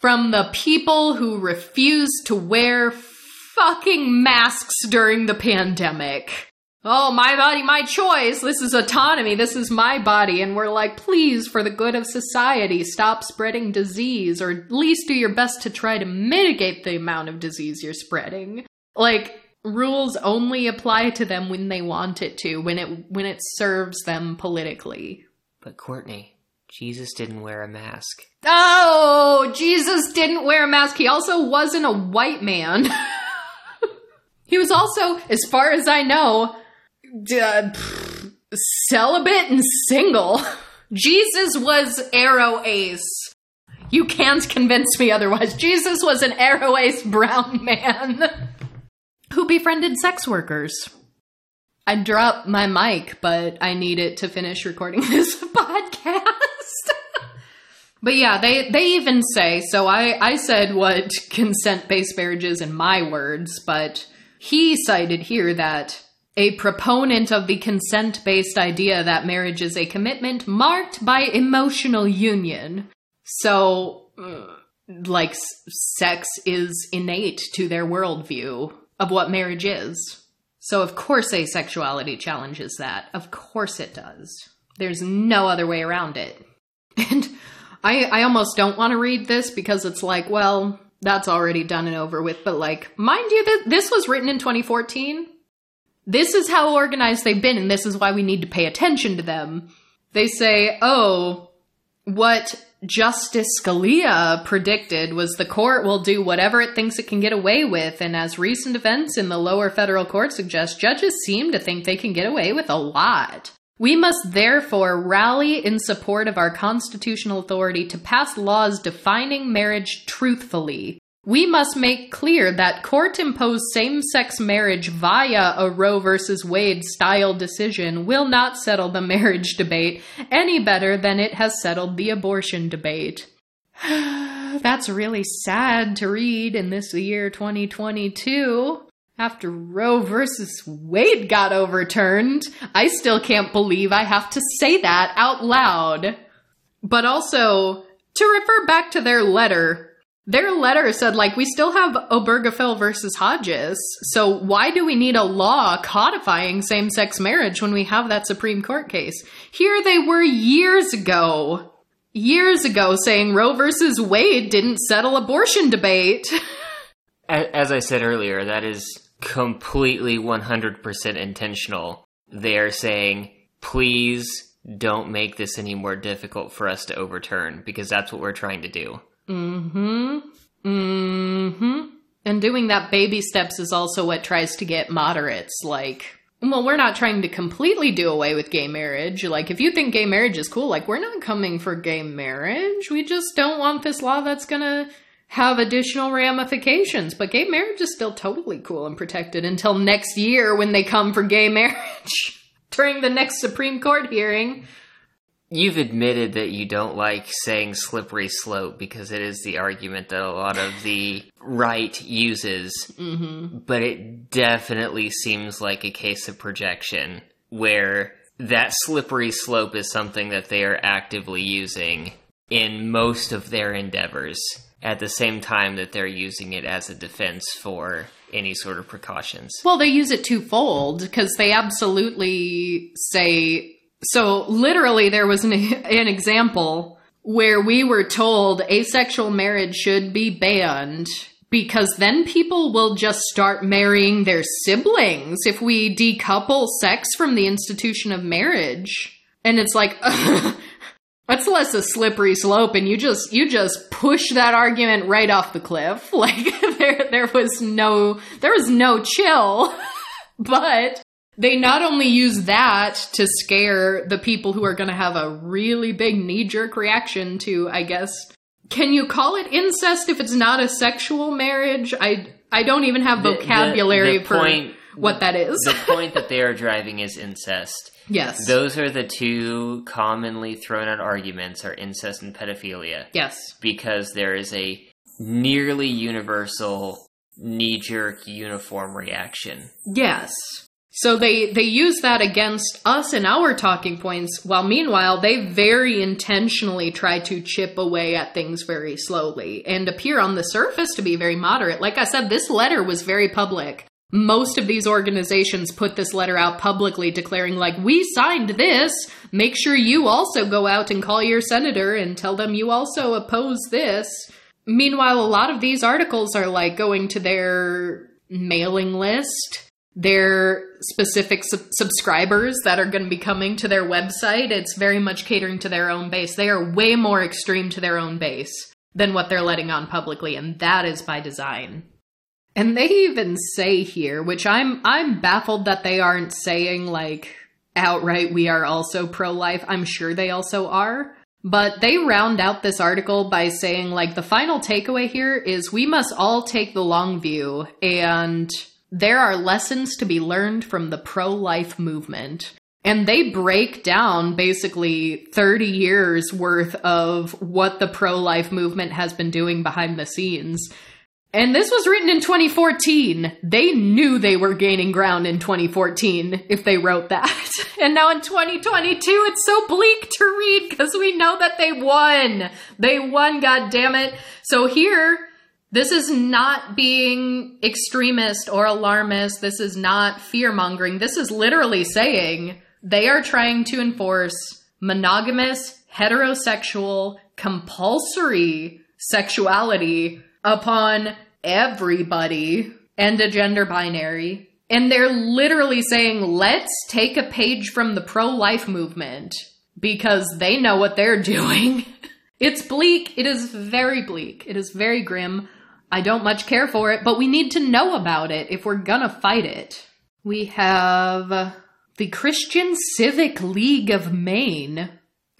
[SPEAKER 1] from the people who refuse to wear fucking masks during the pandemic oh, my body, my choice. This is autonomy. This is my body. And we're like, please, for the good of society, stop spreading disease or at least do your best to try to mitigate the amount of disease you're spreading. Like, rules only apply to them when they want it to, when it when it serves them politically.
[SPEAKER 2] But Courtney, Jesus didn't wear a mask.
[SPEAKER 1] Oh, Jesus didn't wear a mask. He also wasn't a white man. (laughs) he was also, as far as I know, uh, celibate and single. Jesus was aro ace. You can't convince me otherwise. Jesus was an aro ace brown man (laughs) who befriended sex workers. I dropped my mic, but I need it to finish recording (laughs) this podcast. (laughs) But yeah, they they even say so. I I said what consent based marriage is in my words, but he cited here that a proponent of the consent based idea that marriage is a commitment marked by emotional union. So, uh, like, sex is innate to their worldview of what marriage is. So, of course, asexuality challenges that. Of course, it does. There's no other way around it. (laughs) And I, I almost don't want to read this because it's like, well, that's already done and over with. But, like, mind you, that this was written in 2014 this is how organized they've been, and this is why we need to pay attention to them. They say, oh, what Justice Scalia predicted was the court will do whatever it thinks it can get away with, and as recent events in the lower federal court suggest, judges seem to think they can get away with a lot. We must therefore rally in support of our constitutional authority to pass laws defining marriage truthfully, we must make clear that court imposed same sex marriage via a Roe v. Wade style decision will not settle the marriage debate any better than it has settled the abortion debate. (sighs) That's really sad to read in this year 2022. After Roe versus Wade got overturned, I still can't believe I have to say that out loud. But also, to refer back to their letter, their letter said, like, we still have Obergefell versus Hodges, so why do we need a law codifying same sex marriage when we have that Supreme Court case? Here they were years ago, years ago saying Roe versus Wade didn't settle abortion debate. (laughs)
[SPEAKER 2] As I said earlier, that is completely 100% intentional. They are saying, please don't make this any more difficult for us to overturn, because that's what we're trying to do.
[SPEAKER 1] Mm-hmm. Mm-hmm. And doing that baby steps is also what tries to get moderates like well, we're not trying to completely do away with gay marriage. Like, if you think gay marriage is cool, like, we're not coming for gay marriage. We just don't want this law that's gonna have additional ramifications. But gay marriage is still totally cool and protected until next year when they come for gay marriage (laughs) during the next Supreme Court hearing.
[SPEAKER 2] You've admitted that you don't like saying slippery slope because it is the argument that a lot of the right uses,
[SPEAKER 1] Mm-hmm.
[SPEAKER 2] but it definitely seems like a case of projection where that slippery slope is something that they are actively using in most of their endeavors at the same time that they're using it as a defense for any sort of precautions.
[SPEAKER 1] Well, they use it twofold because they absolutely say so. Literally, there was an, (laughs) an example where we were told asexual marriage should be banned because then people will just start marrying their siblings if we decouple sex from the institution of marriage. And it's like, (laughs) that's less a slippery slope and you just you just push that argument right off the cliff (laughs) like there there was no there was no chill but they not only use that to scare the people who are going to have a really big knee jerk reaction to i guess can you call it incest if it's not a sexual marriage i i don't even have
[SPEAKER 2] The- the-
[SPEAKER 1] vocabulary
[SPEAKER 2] the
[SPEAKER 1] for
[SPEAKER 2] point-
[SPEAKER 1] what that is
[SPEAKER 2] The (laughs) point that they are driving is incest.
[SPEAKER 1] yes
[SPEAKER 2] Those are the two commonly thrown out arguments are incest and pedophilia
[SPEAKER 1] yes
[SPEAKER 2] because there is a nearly universal knee-jerk uniform reaction.
[SPEAKER 1] Yes. So they they use that against us and our talking points, while meanwhile they very intentionally try to chip away at things very slowly and appear on the surface to be very moderate. Like I said, this letter was very public. Most of these organizations put this letter out publicly declaring like we signed this. Make sure you also go out and call your senator and tell them you also oppose this. Meanwhile, a lot of these articles are like going to their mailing list, their specific sub- subscribers that are going to be coming to their website. It's very much catering to their own base. They are way more extreme to their own base than what they're letting on publicly, and that is by design. And they even say here, which I'm I'm baffled that they aren't saying like outright we are also pro-life. I'm sure they also are. But they round out this article by saying, like, the final takeaway here is we must all take the long view, and there are lessons to be learned from the pro life movement. And they break down basically 30 years worth of what the pro life movement has been doing behind the scenes. And this was written in 2014. They knew they were gaining ground in 2014 if they wrote that. (laughs) And now in 2022, it's so bleak to read because we know that they won. They won, God damn it! So here, this is not being extremist or alarmist. This is not fear mongering. This is literally saying they are trying to enforce monogamous, heterosexual, compulsory sexuality upon everybody and a gender binary. And they're literally saying, let's take a page from the pro life movement because they know what they're (laughs) doing. it's bleak. It is very bleak. It is very grim. I don't much care for it, but we need to know about it if we're gonna fight it. We have the Christian Civic League of Maine,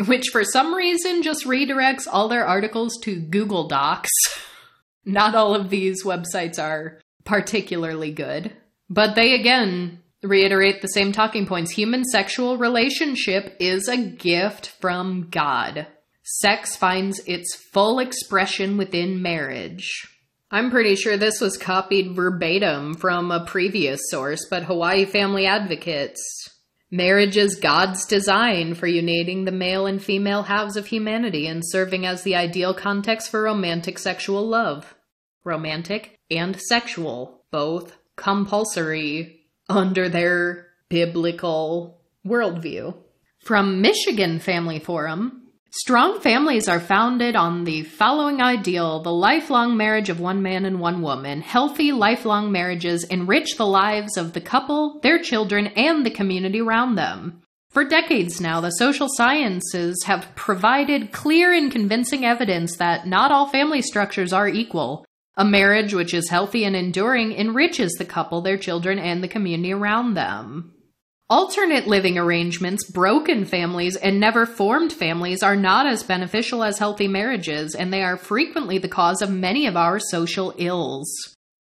[SPEAKER 1] which for some reason just redirects all their articles to Google Docs. (laughs) Not all of these websites are particularly good, but they again reiterate the same talking points. Human sexual relationship is a gift from God. Sex finds its full expression within marriage. I'm pretty sure this was copied verbatim from a previous source, but Hawaii Family Advocates. Marriage is God's design for uniting the male and female halves of humanity and serving as the ideal context for romantic sexual love romantic and sexual, both compulsory under their biblical worldview. From Michigan Family Forum, Strong families are founded on the following ideal the lifelong marriage of one man and one woman. Healthy, lifelong marriages enrich the lives of the couple, their children, and the community around them. For decades now, the social sciences have provided clear and convincing evidence that not all family structures are equal, a marriage which is healthy and enduring enriches the couple, their children, and the community around them. Alternate living arrangements, broken families, and never formed families are not as beneficial as healthy marriages, and they are frequently the cause of many of our social ills.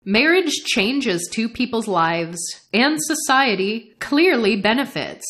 [SPEAKER 1] Marriage changes two people's lives, and society clearly benefits.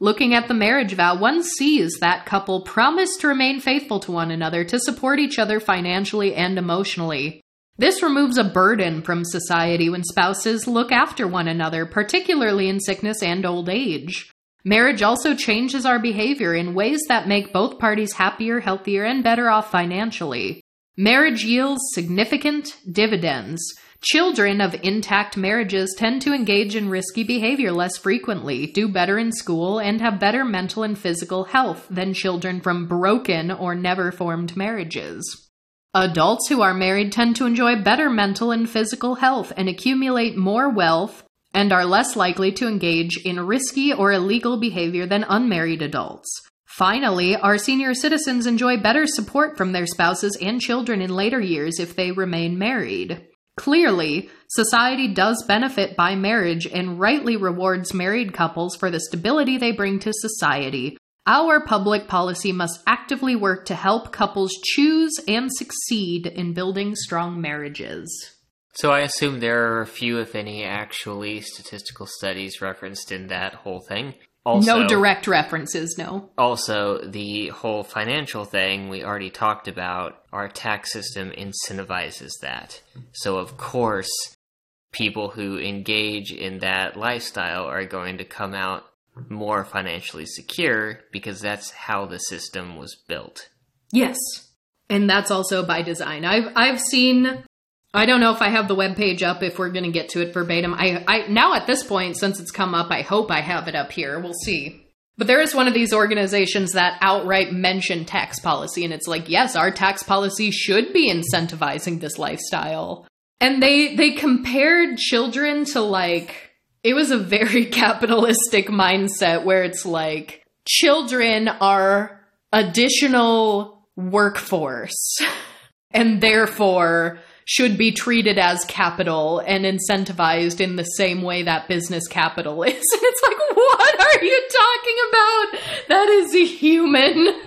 [SPEAKER 1] Looking at the marriage vow, one sees that couple promise to remain faithful to one another, to support each other financially and emotionally. This removes a burden from society when spouses look after one another, particularly in sickness and old age. Marriage also changes our behavior in ways that make both parties happier, healthier, and better off financially. Marriage yields significant dividends. Children of intact marriages tend to engage in risky behavior less frequently, do better in school, and have better mental and physical health than children from broken or never formed marriages. Adults who are married tend to enjoy better mental and physical health and accumulate more wealth and are less likely to engage in risky or illegal behavior than unmarried adults. Finally, our senior citizens enjoy better support from their spouses and children in later years if they remain married. Clearly, society does benefit by marriage and rightly rewards married couples for the stability they bring to society, our public policy must actively work to help couples choose and succeed in building strong marriages.
[SPEAKER 2] So I assume there are a few, if any, actually statistical studies referenced in that whole thing.
[SPEAKER 1] Also, no direct references, no.
[SPEAKER 2] Also, the whole financial thing we already talked about, our tax system incentivizes that. So, of course, people who engage in that lifestyle are going to come out more financially secure because that's how the system was built.
[SPEAKER 1] Yes. And that's also by design. I've I've seen I don't know if I have the web page up if we're going to get to it verbatim. I I now at this point since it's come up, I hope I have it up here. We'll see. But there is one of these organizations that outright mention tax policy and it's like, yes, our tax policy should be incentivizing this lifestyle. And they they compared children to like it was a very (laughs) capitalistic mindset where it's like children are additional workforce (laughs) and therefore should be treated as capital and incentivized in the same way that business capital (laughs) is. And it's like, what are you talking about? That is a human.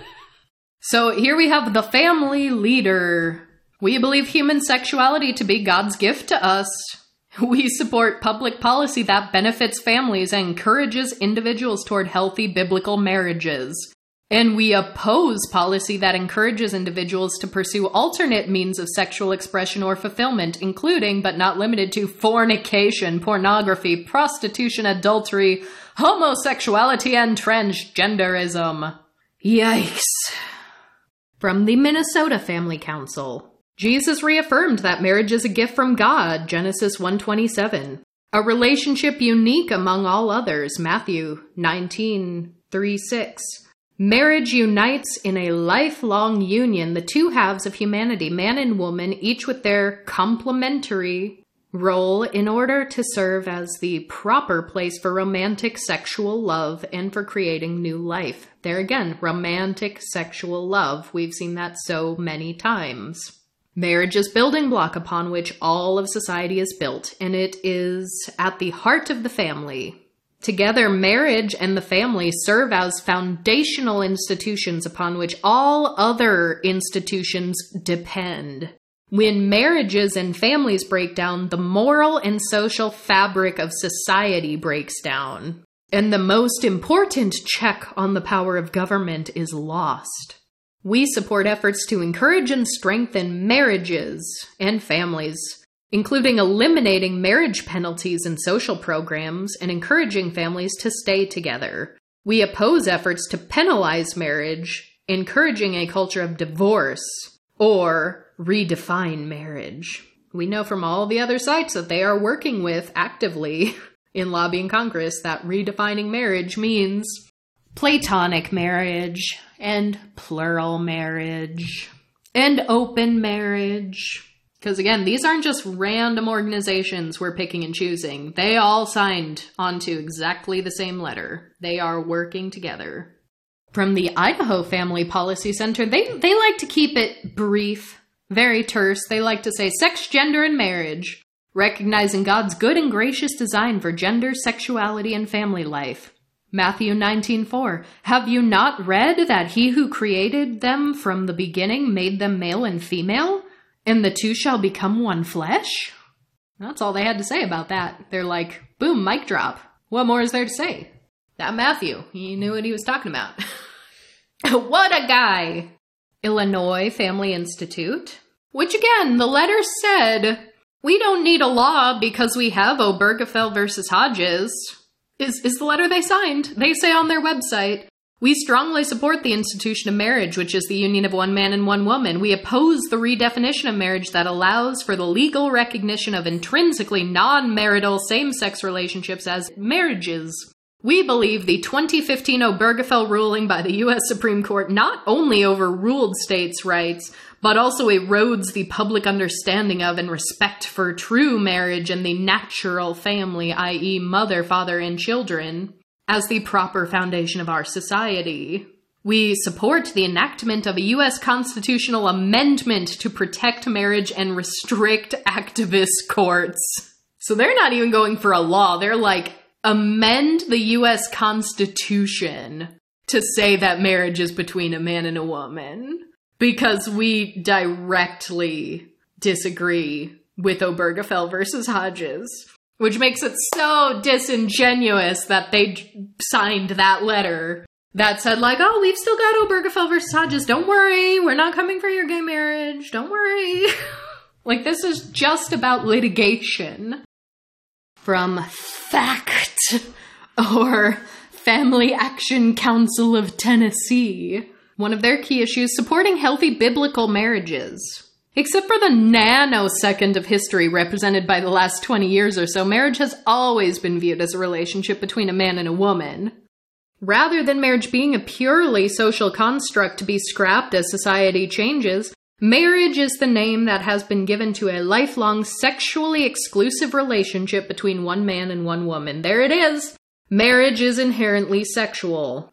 [SPEAKER 1] So here we have the family leader. We believe human sexuality to be God's gift to us (laughs) We support public policy that benefits families and encourages individuals toward healthy biblical marriages. And we oppose policy that encourages individuals to pursue alternate means of sexual expression or fulfillment, including but not limited to fornication, pornography, prostitution, adultery, homosexuality, and transgenderism. Yikes. From the Minnesota Family Council. Jesus reaffirmed that marriage is a gift from God, Genesis 1:27. A relationship unique among all others, Matthew 19:3-6. Marriage unites in a lifelong union the two halves of humanity, man and woman, each with their complementary role in order to serve as the proper place for romantic sexual love and for creating new life. There again, romantic sexual love. We've seen that so many times. Marriage is building block upon which all of society is built, and it is at the heart of the family. Together, marriage and the family serve as foundational institutions upon which all other institutions depend. When marriages and families break down, the moral and social fabric of society breaks down. And the most important check on the power of government is lost. We support efforts to encourage and strengthen marriages and families, including eliminating marriage penalties in social programs and encouraging families to stay together. We oppose efforts to penalize marriage, encouraging a culture of divorce, or redefine marriage. We know from all the other sites that they are working with actively (laughs) in lobbying Congress that redefining marriage means platonic marriage and plural marriage and open marriage. Because again, these aren't just random organizations we're picking and choosing. They all signed onto exactly the same letter. They are working together. From the Idaho Family Policy Center, they, they like to keep it brief, very terse. They like to say sex, gender, and marriage, recognizing God's good and gracious design for gender, sexuality, and family life. Matthew 19:4 Have you not read that he who created them from the beginning made them male and female and the two shall become one flesh? That's all they had to say about that. They're like, boom, mic drop. What more is there to say? That Matthew, he knew what he was talking about. (laughs) what a guy! Illinois Family Institute, which again, the letter said, we don't need a law because we have Obergefell versus Hodges is, is the letter they signed. They say on their website, we strongly support the institution of marriage, which is the union of one man and one woman. We oppose the redefinition of marriage that allows for the legal recognition of intrinsically non marital same sex relationships as marriages. We believe the 2015 Obergefell ruling by the U.S. Supreme Court not only overruled states' rights, but also erodes the public understanding of and respect for true marriage and the natural family, i.e., mother, father, and children, as the proper foundation of our society. We support the enactment of a U.S. constitutional amendment to protect marriage and restrict activist courts. So they're not even going for a law. They're like, amend the U.S. Constitution to say that marriage is between a man and a woman because we directly disagree with Obergefell versus Hodges, which makes it so disingenuous that they signed that letter that said like, "Oh, we've still got Obergefell versus Hodges. Don't worry, we're not coming for your gay marriage. Don't worry." (laughs) like this is just about litigation. From Fact or Family Action Council of Tennessee. One of their key issues supporting healthy biblical marriages. Except for the nanosecond of history represented by the last 20 years or so, marriage has always been viewed as a relationship between a man and a woman. Rather than marriage being a purely social construct to be scrapped as society changes, marriage is the name that has been given to a lifelong sexually exclusive relationship between one man and one woman. There it is! Marriage is inherently sexual.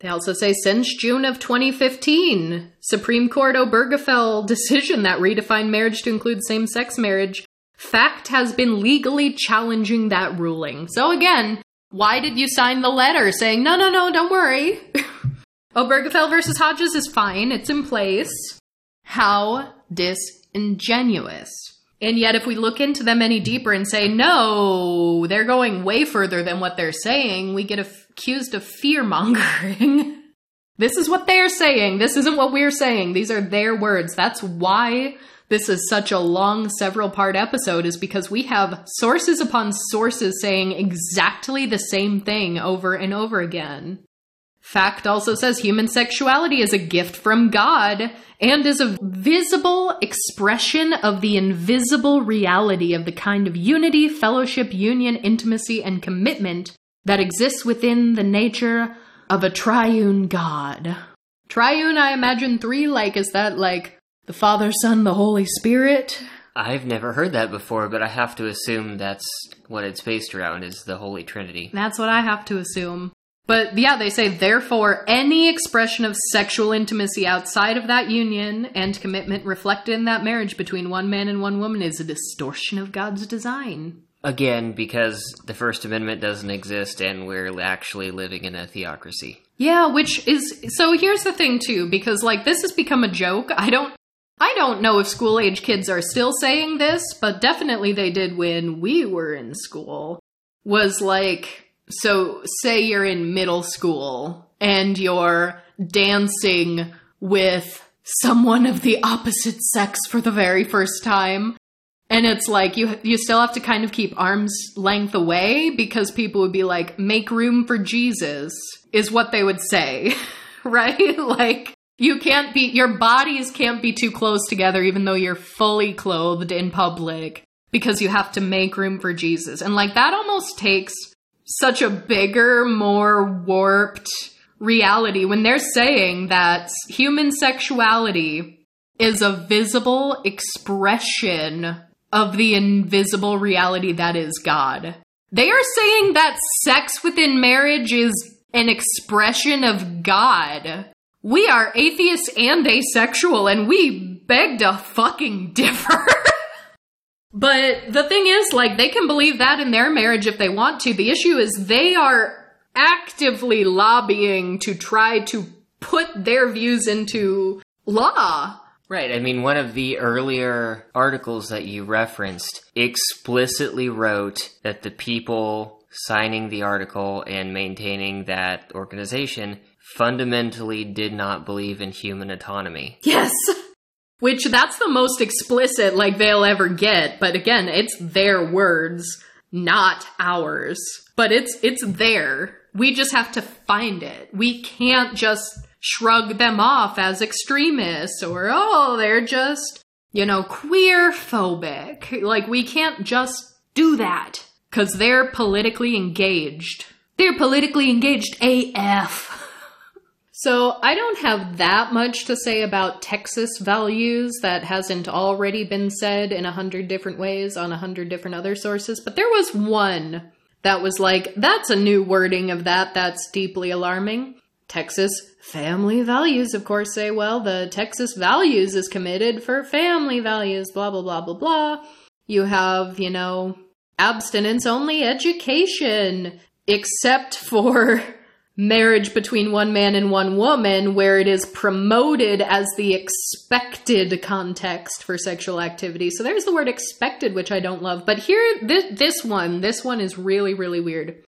[SPEAKER 1] They also say since June of 2015, Supreme Court Obergefell decision that redefined marriage to include same sex marriage, fact has been legally challenging that ruling. So again, why did you sign the letter saying, no, no, no, don't worry? (laughs) Obergefell versus Hodges is fine, it's in place. How disingenuous. And yet, if we look into them any deeper and say, no, they're going way further than what they're saying, we get accused of fear mongering. (laughs) this is what they're saying. This isn't what we're saying. These are their words. That's why this is such a long, several part episode, is because we have sources upon sources saying exactly the same thing over and over again. Fact also says human sexuality is a gift from God and is a visible expression of the invisible reality of the kind of unity, fellowship, union, intimacy, and commitment that exists within the nature of a triune God. Triune, I imagine three, like, is that like the Father, Son, the Holy Spirit?
[SPEAKER 2] I've never heard that before, but I have to assume that's what it's based around is the Holy Trinity.
[SPEAKER 1] That's what I have to assume. But yeah, they say, therefore, any expression of sexual intimacy outside of that union and commitment reflected in that marriage between one man and one woman is a distortion of God's design.
[SPEAKER 2] Again, because the First Amendment doesn't exist and we're actually living in a theocracy.
[SPEAKER 1] Yeah, which is so here's the thing too, because like this has become a joke. I don't I don't know if school age kids are still saying this, but definitely they did when we were in school. Was like so say you're in middle school and you're dancing with someone of the opposite sex for the very first time and it's like you you still have to kind of keep arms length away because people would be like make room for Jesus is what they would say (laughs) right? (laughs) Like you can't be your bodies can't be too close together even though you're fully clothed in public because you have to make room for Jesus. And like that almost takes such a bigger, more warped reality when they're saying that human sexuality is a visible expression of the invisible reality that is God. They are saying that sex within marriage is an expression of God. We are atheists and asexual, and we beg to fucking (laughs) differ. But the thing is, like, they can believe that in their marriage if they want to. The issue is they are actively lobbying to try to put their views into law.
[SPEAKER 2] Right. I mean, one of the earlier articles that you referenced explicitly wrote that the people signing the article and maintaining that organization fundamentally did not believe in human autonomy.
[SPEAKER 1] Yes. Which that's the most explicit like they'll ever get, but again, it's their words, not ours. But it's it's there. We just have to find it. We can't just shrug them off as extremists or oh, they're just, you know, queer phobic. Like we can't just do that cuz they're politically engaged. They're politically engaged AF. (laughs) So I don't have that much to say about Texas values that hasn't already been said in a hundred different ways on a hundred different other sources, but there was one that was like, that's a new wording of that that's deeply alarming. Texas family values, of course, say, well, the Texas values is committed for family values, blah, blah, blah, blah, blah. You have, you know, abstinence only education, except for (laughs) marriage between one man and one woman where it is promoted as the expected context for sexual activity. So there's the word expected, which I don't love. But here, this, this one, this one is really, really weird.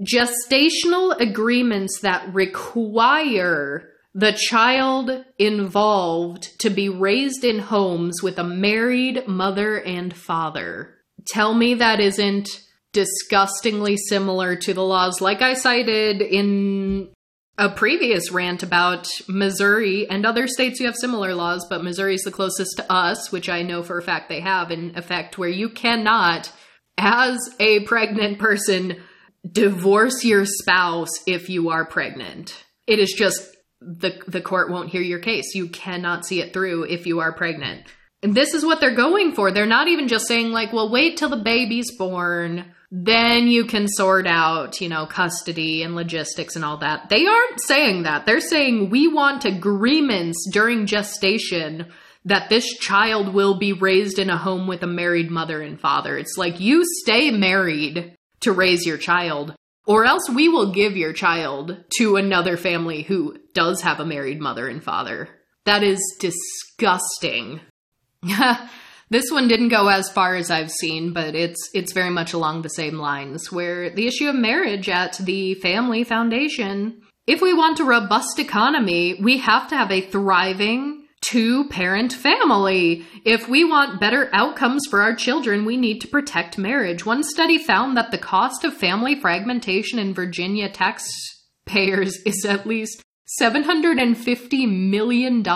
[SPEAKER 1] Gestational agreements that require the child involved to be raised in homes with a married mother and father. Tell me that isn't disgustingly similar to the laws, like I cited in a previous rant about Missouri and other states who have similar laws, but Missouri is the closest to us, which I know for a fact they have in effect, where you cannot, as a pregnant person, divorce your spouse if you are pregnant. It is just the the court won't hear your case. You cannot see it through if you are pregnant. And this is what they're going for. They're not even just saying like, well, wait till the baby's born then you can sort out, you know, custody and logistics and all that. They aren't saying that. They're saying we want agreements during gestation that this child will be raised in a home with a married mother and father. It's like you stay married to raise your child, or else we will give your child to another family who does have a married mother and father. That is disgusting. (laughs) This one didn't go as far as I've seen, but it's it's very much along the same lines where the issue of marriage at the family foundation. If we want a robust economy, we have to have a thriving two parent family. If we want better outcomes for our children, we need to protect marriage. One study found that the cost of family fragmentation in Virginia taxpayers (laughs) is at least $750 million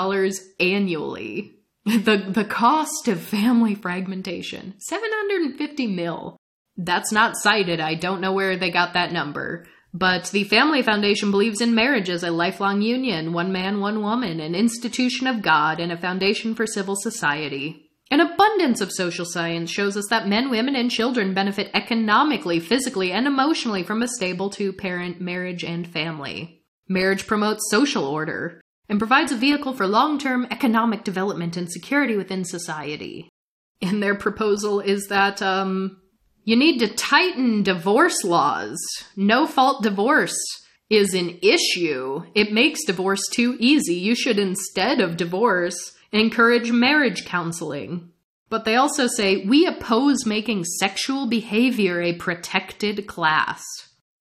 [SPEAKER 1] annually. The the cost of family fragmentation, 750 mil. That's not cited. I don't know where they got that number. But the Family Foundation believes in marriage as a lifelong union, one man, one woman, an institution of God, and a foundation for civil society. An abundance of social science shows us that men, women, and children benefit economically, physically, and emotionally from a stable two parent marriage and family. Marriage promotes social order and provides a vehicle for long term economic development and security within society. And their proposal is that um, you need to tighten divorce laws. No fault divorce is an issue. It makes divorce too easy. You should, instead of divorce, encourage marriage counseling. But they also say we oppose making sexual behavior a protected class.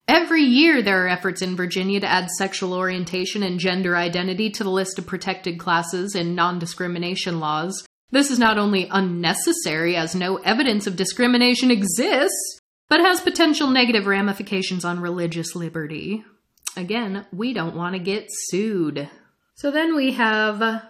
[SPEAKER 1] Every year, there are efforts in Virginia to add sexual orientation and gender identity to the list of protected classes in non discrimination laws. This is not only unnecessary, as no evidence of discrimination exists, but has potential negative ramifications on religious liberty. Again, we don't want to get sued. So then we have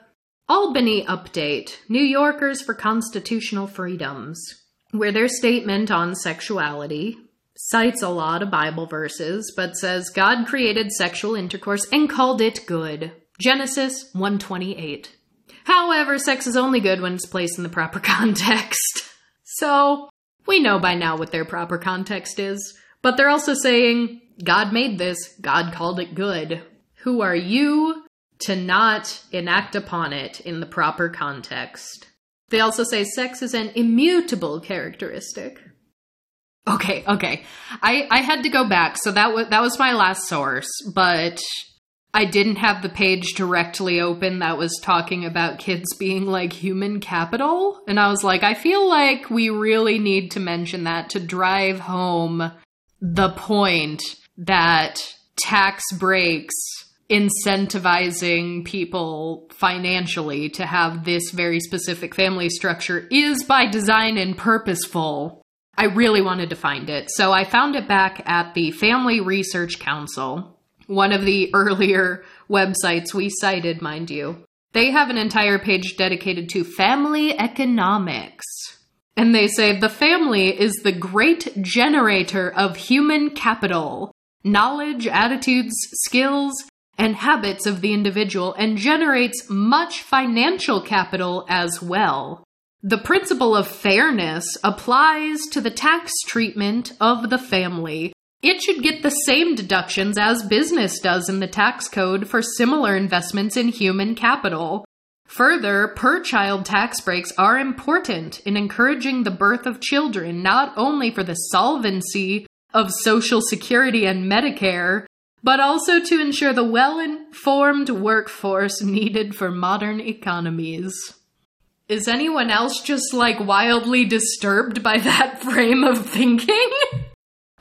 [SPEAKER 1] Albany Update New Yorkers for Constitutional Freedoms, where their statement on sexuality cites a lot of Bible verses, but says God created sexual intercourse and called it good. Genesis 128. However, sex is only good when it's placed in the proper (laughs) context. So, we know by now what their proper context is, but they're also saying, God made this, God called it good. Who are you to not enact upon it in the proper context? They also say sex is an immutable characteristic. Okay, okay. I I had to go back. So that was that was my last source, but I didn't have the page directly open that was talking about kids being like human capital, and I was like, I feel like we really need to mention that to drive home the point that tax breaks incentivizing people financially to have this very specific family structure is by design and purposeful. I really wanted to find it. So I found it back at the Family Research Council, one of the earlier websites we cited, mind you. They have an entire page dedicated to family economics. And they say the family is the great generator of human capital, knowledge, attitudes, skills, and habits of the individual, and generates much financial capital as well. The principle of fairness applies to the tax treatment of the family. It should get the same deductions as business does in the tax code for similar investments in human capital. Further, per child tax breaks are important in encouraging the birth of children not only for the solvency of Social Security and Medicare, but also to ensure the well informed workforce needed for modern economies. Is anyone else just like wildly disturbed by that (laughs) frame of thinking?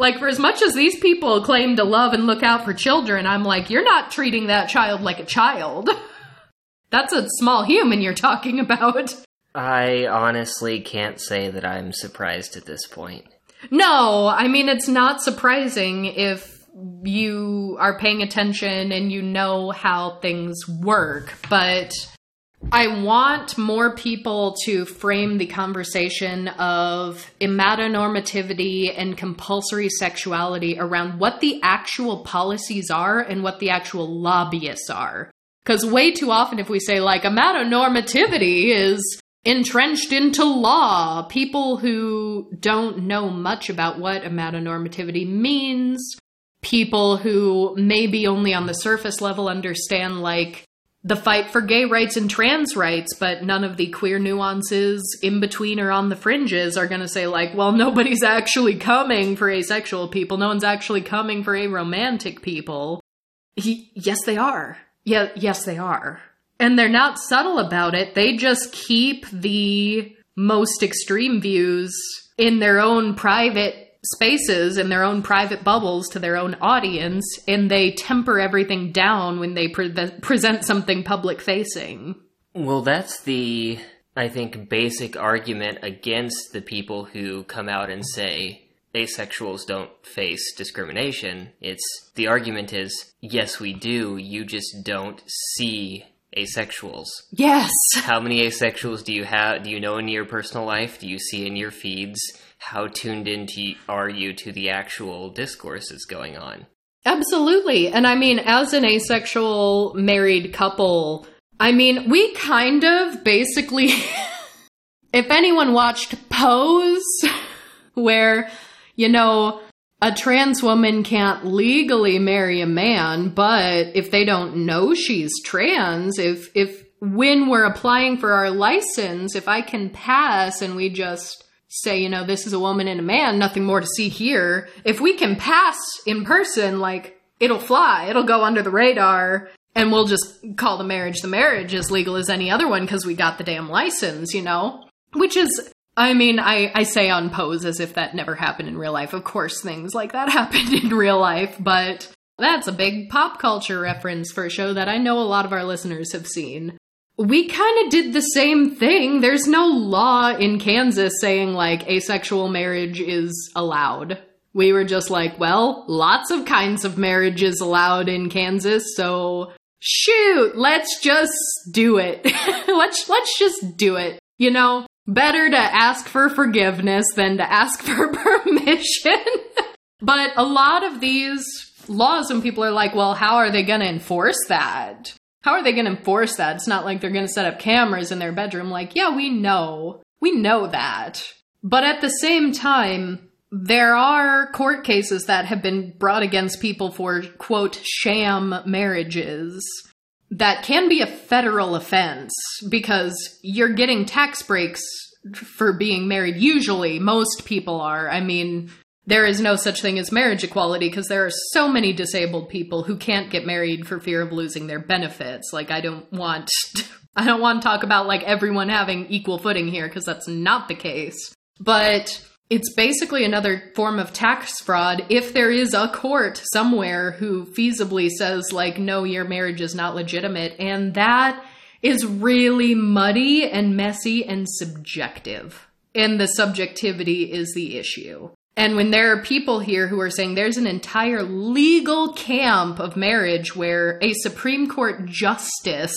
[SPEAKER 1] Like, for as much as these people claim to love and look out for children, I'm like, you're not treating that child like a child. (laughs) That's a small human you're talking about.
[SPEAKER 2] I honestly can't say that I'm surprised at this point.
[SPEAKER 1] No, I mean, it's not surprising if you are paying attention and you know how things work, but I want more people to frame the conversation of normativity and compulsory sexuality around what the actual policies are and what the actual lobbyists are. Because way too often, if we say, like, normativity is entrenched into law, people who don't know much about what normativity means, people who maybe only on the surface level understand, like, the fight for gay rights and trans rights, but none of the queer nuances in between or on the fringes are going to say, like, well, (laughs) nobody's actually coming for asexual people. No one's actually coming for aromantic people. He, yes, they are. Yeah, yes, they are. And they're not subtle about it. They just keep the most extreme views in their own private spaces in their own private bubbles to their own audience and they temper everything down when they pre- present something public facing.
[SPEAKER 2] Well, that's the, I think, basic argument against the people who come out and say asexuals don't face discrimination. It's the argument is yes, we do, you just don't see asexuals.
[SPEAKER 1] Yes.
[SPEAKER 2] How many asexuals do you have? Do you know in your personal life? Do you see in your feeds? How tuned into are you to the actual discourses going on?
[SPEAKER 1] Absolutely. And I mean, as an asexual married couple, I mean, we kind of basically, (laughs) if anyone watched Pose, (laughs) where, you know, a trans woman can't legally marry a man, but if they don't know she's trans, if, if, when we're applying for our license, if I can pass and we just say, you know, this is a woman and a man, nothing more to see here. If we can pass in person, like, it'll fly, it'll go under the radar, and we'll just call the marriage the marriage as legal as any other one because we got the damn license, you know? Which is, I mean, I, I say on pose as if that never happened in real life. Of course, things like that (laughs) happened in real life, but that's a big pop culture reference for a show that I know a lot of our listeners have seen we kind of did the same thing. There's no law in Kansas saying like asexual marriage is allowed. We were just like, well, lots of kinds of marriage is allowed in Kansas, so shoot, let's just do it. (laughs) let's let's just do it. You know, better to ask for forgiveness than to ask (laughs) for permission. (laughs) but a lot of these laws and people are like, well, how are they going to enforce that? How are they going to enforce that? It's not like they're going to set up cameras in their bedroom. Like, yeah, we know. We know that. But at the same time, there are court cases that have been brought against people for, quote, sham marriages that can be a federal offense because you're getting tax breaks for being married. Usually, most people are. I mean, there is no such thing as marriage equality because there are so many disabled people who can't get married for fear of losing their benefits. Like I don't want (laughs) I don't want to talk about like everyone having equal footing here because that's not the case. But it's basically another form of tax fraud if there is a court somewhere who feasibly says like no your marriage is not legitimate and that is really muddy and messy and subjective. And the subjectivity is the issue. And when there are people here who are saying there's an entire legal camp of marriage where a Supreme Court justice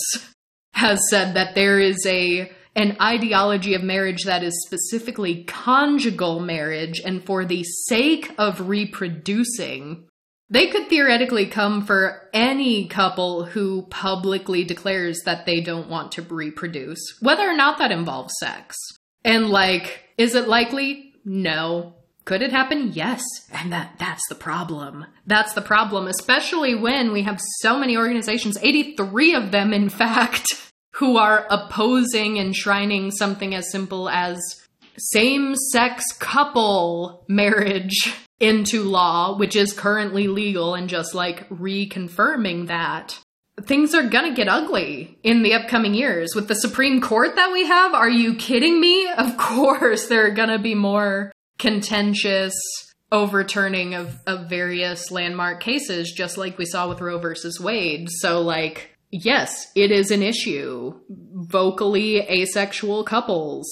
[SPEAKER 1] has said that there is a an ideology of marriage that is specifically conjugal marriage and for the sake of reproducing they could theoretically come for any couple who publicly declares that they don't want to reproduce whether or not that involves sex. And like is it likely? No could it happen? Yes. And that that's the problem. That's the problem, especially when we have so many organizations, 83 of them in fact, (laughs) who are opposing enshrining something as simple as same-sex couple marriage (laughs) into law, which is currently legal and just like reconfirming that. Things are gonna get ugly in the upcoming years. With the Supreme Court that we have, are you kidding me? Of (laughs) course, there are gonna be more contentious overturning of, of various landmark cases, just like we saw with Roe versus Wade. So, like, yes, it is an issue. Vocally asexual couples.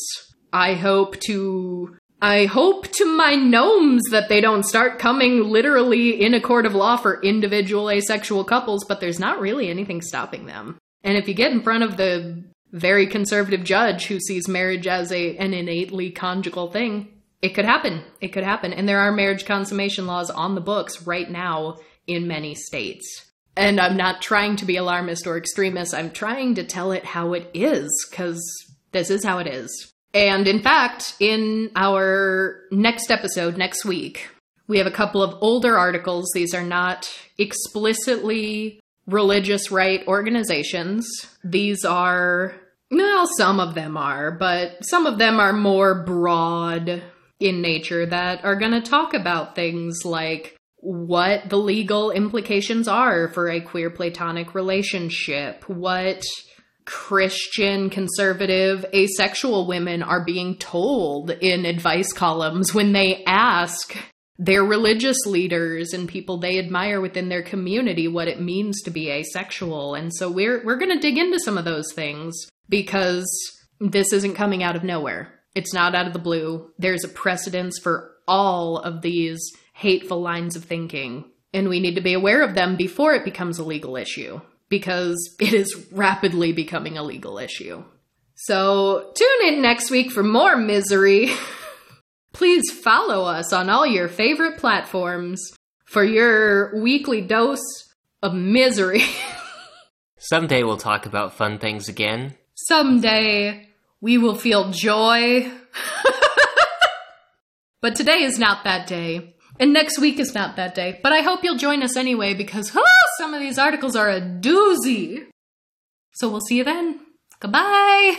[SPEAKER 1] I hope to. I hope to my gnomes that they don't start coming literally in a court of law for individual asexual couples, but there's not really anything stopping them. And if you get in front of the very conservative judge who sees marriage as a an innately conjugal thing, it could happen. It could happen. And there are marriage consummation laws on the books right now in many states. And I'm not trying to be alarmist or extremist. I'm trying to tell it how it is, because this is how it is. And in fact, in our next episode next week, we have a couple of older articles. These are not explicitly religious right organizations. These are, well, some of them are, but some of them are more broad in nature that are going to talk about things like what the legal implications are for a queer platonic relationship, what Christian, conservative, asexual women are being told in advice columns when they ask their religious leaders and people they admire within their community what it means to be asexual. And so we're we're going to dig into some of those things because this isn't coming out of nowhere. It's not out of the blue. There's a precedence for all of these hateful lines of thinking, and we need to be aware of them before it becomes a legal issue because it is rapidly becoming a legal issue. So tune in next week for more misery. (laughs) Please follow us on all your favorite platforms for your weekly dose of misery. (laughs)
[SPEAKER 2] Someday we'll talk about fun things again.
[SPEAKER 1] Someday we will feel joy. (laughs) but today is not that day. And next week is not that day. But I hope you'll join us anyway because (laughs) oh, some of these articles are a doozy. So we'll see you then. Goodbye.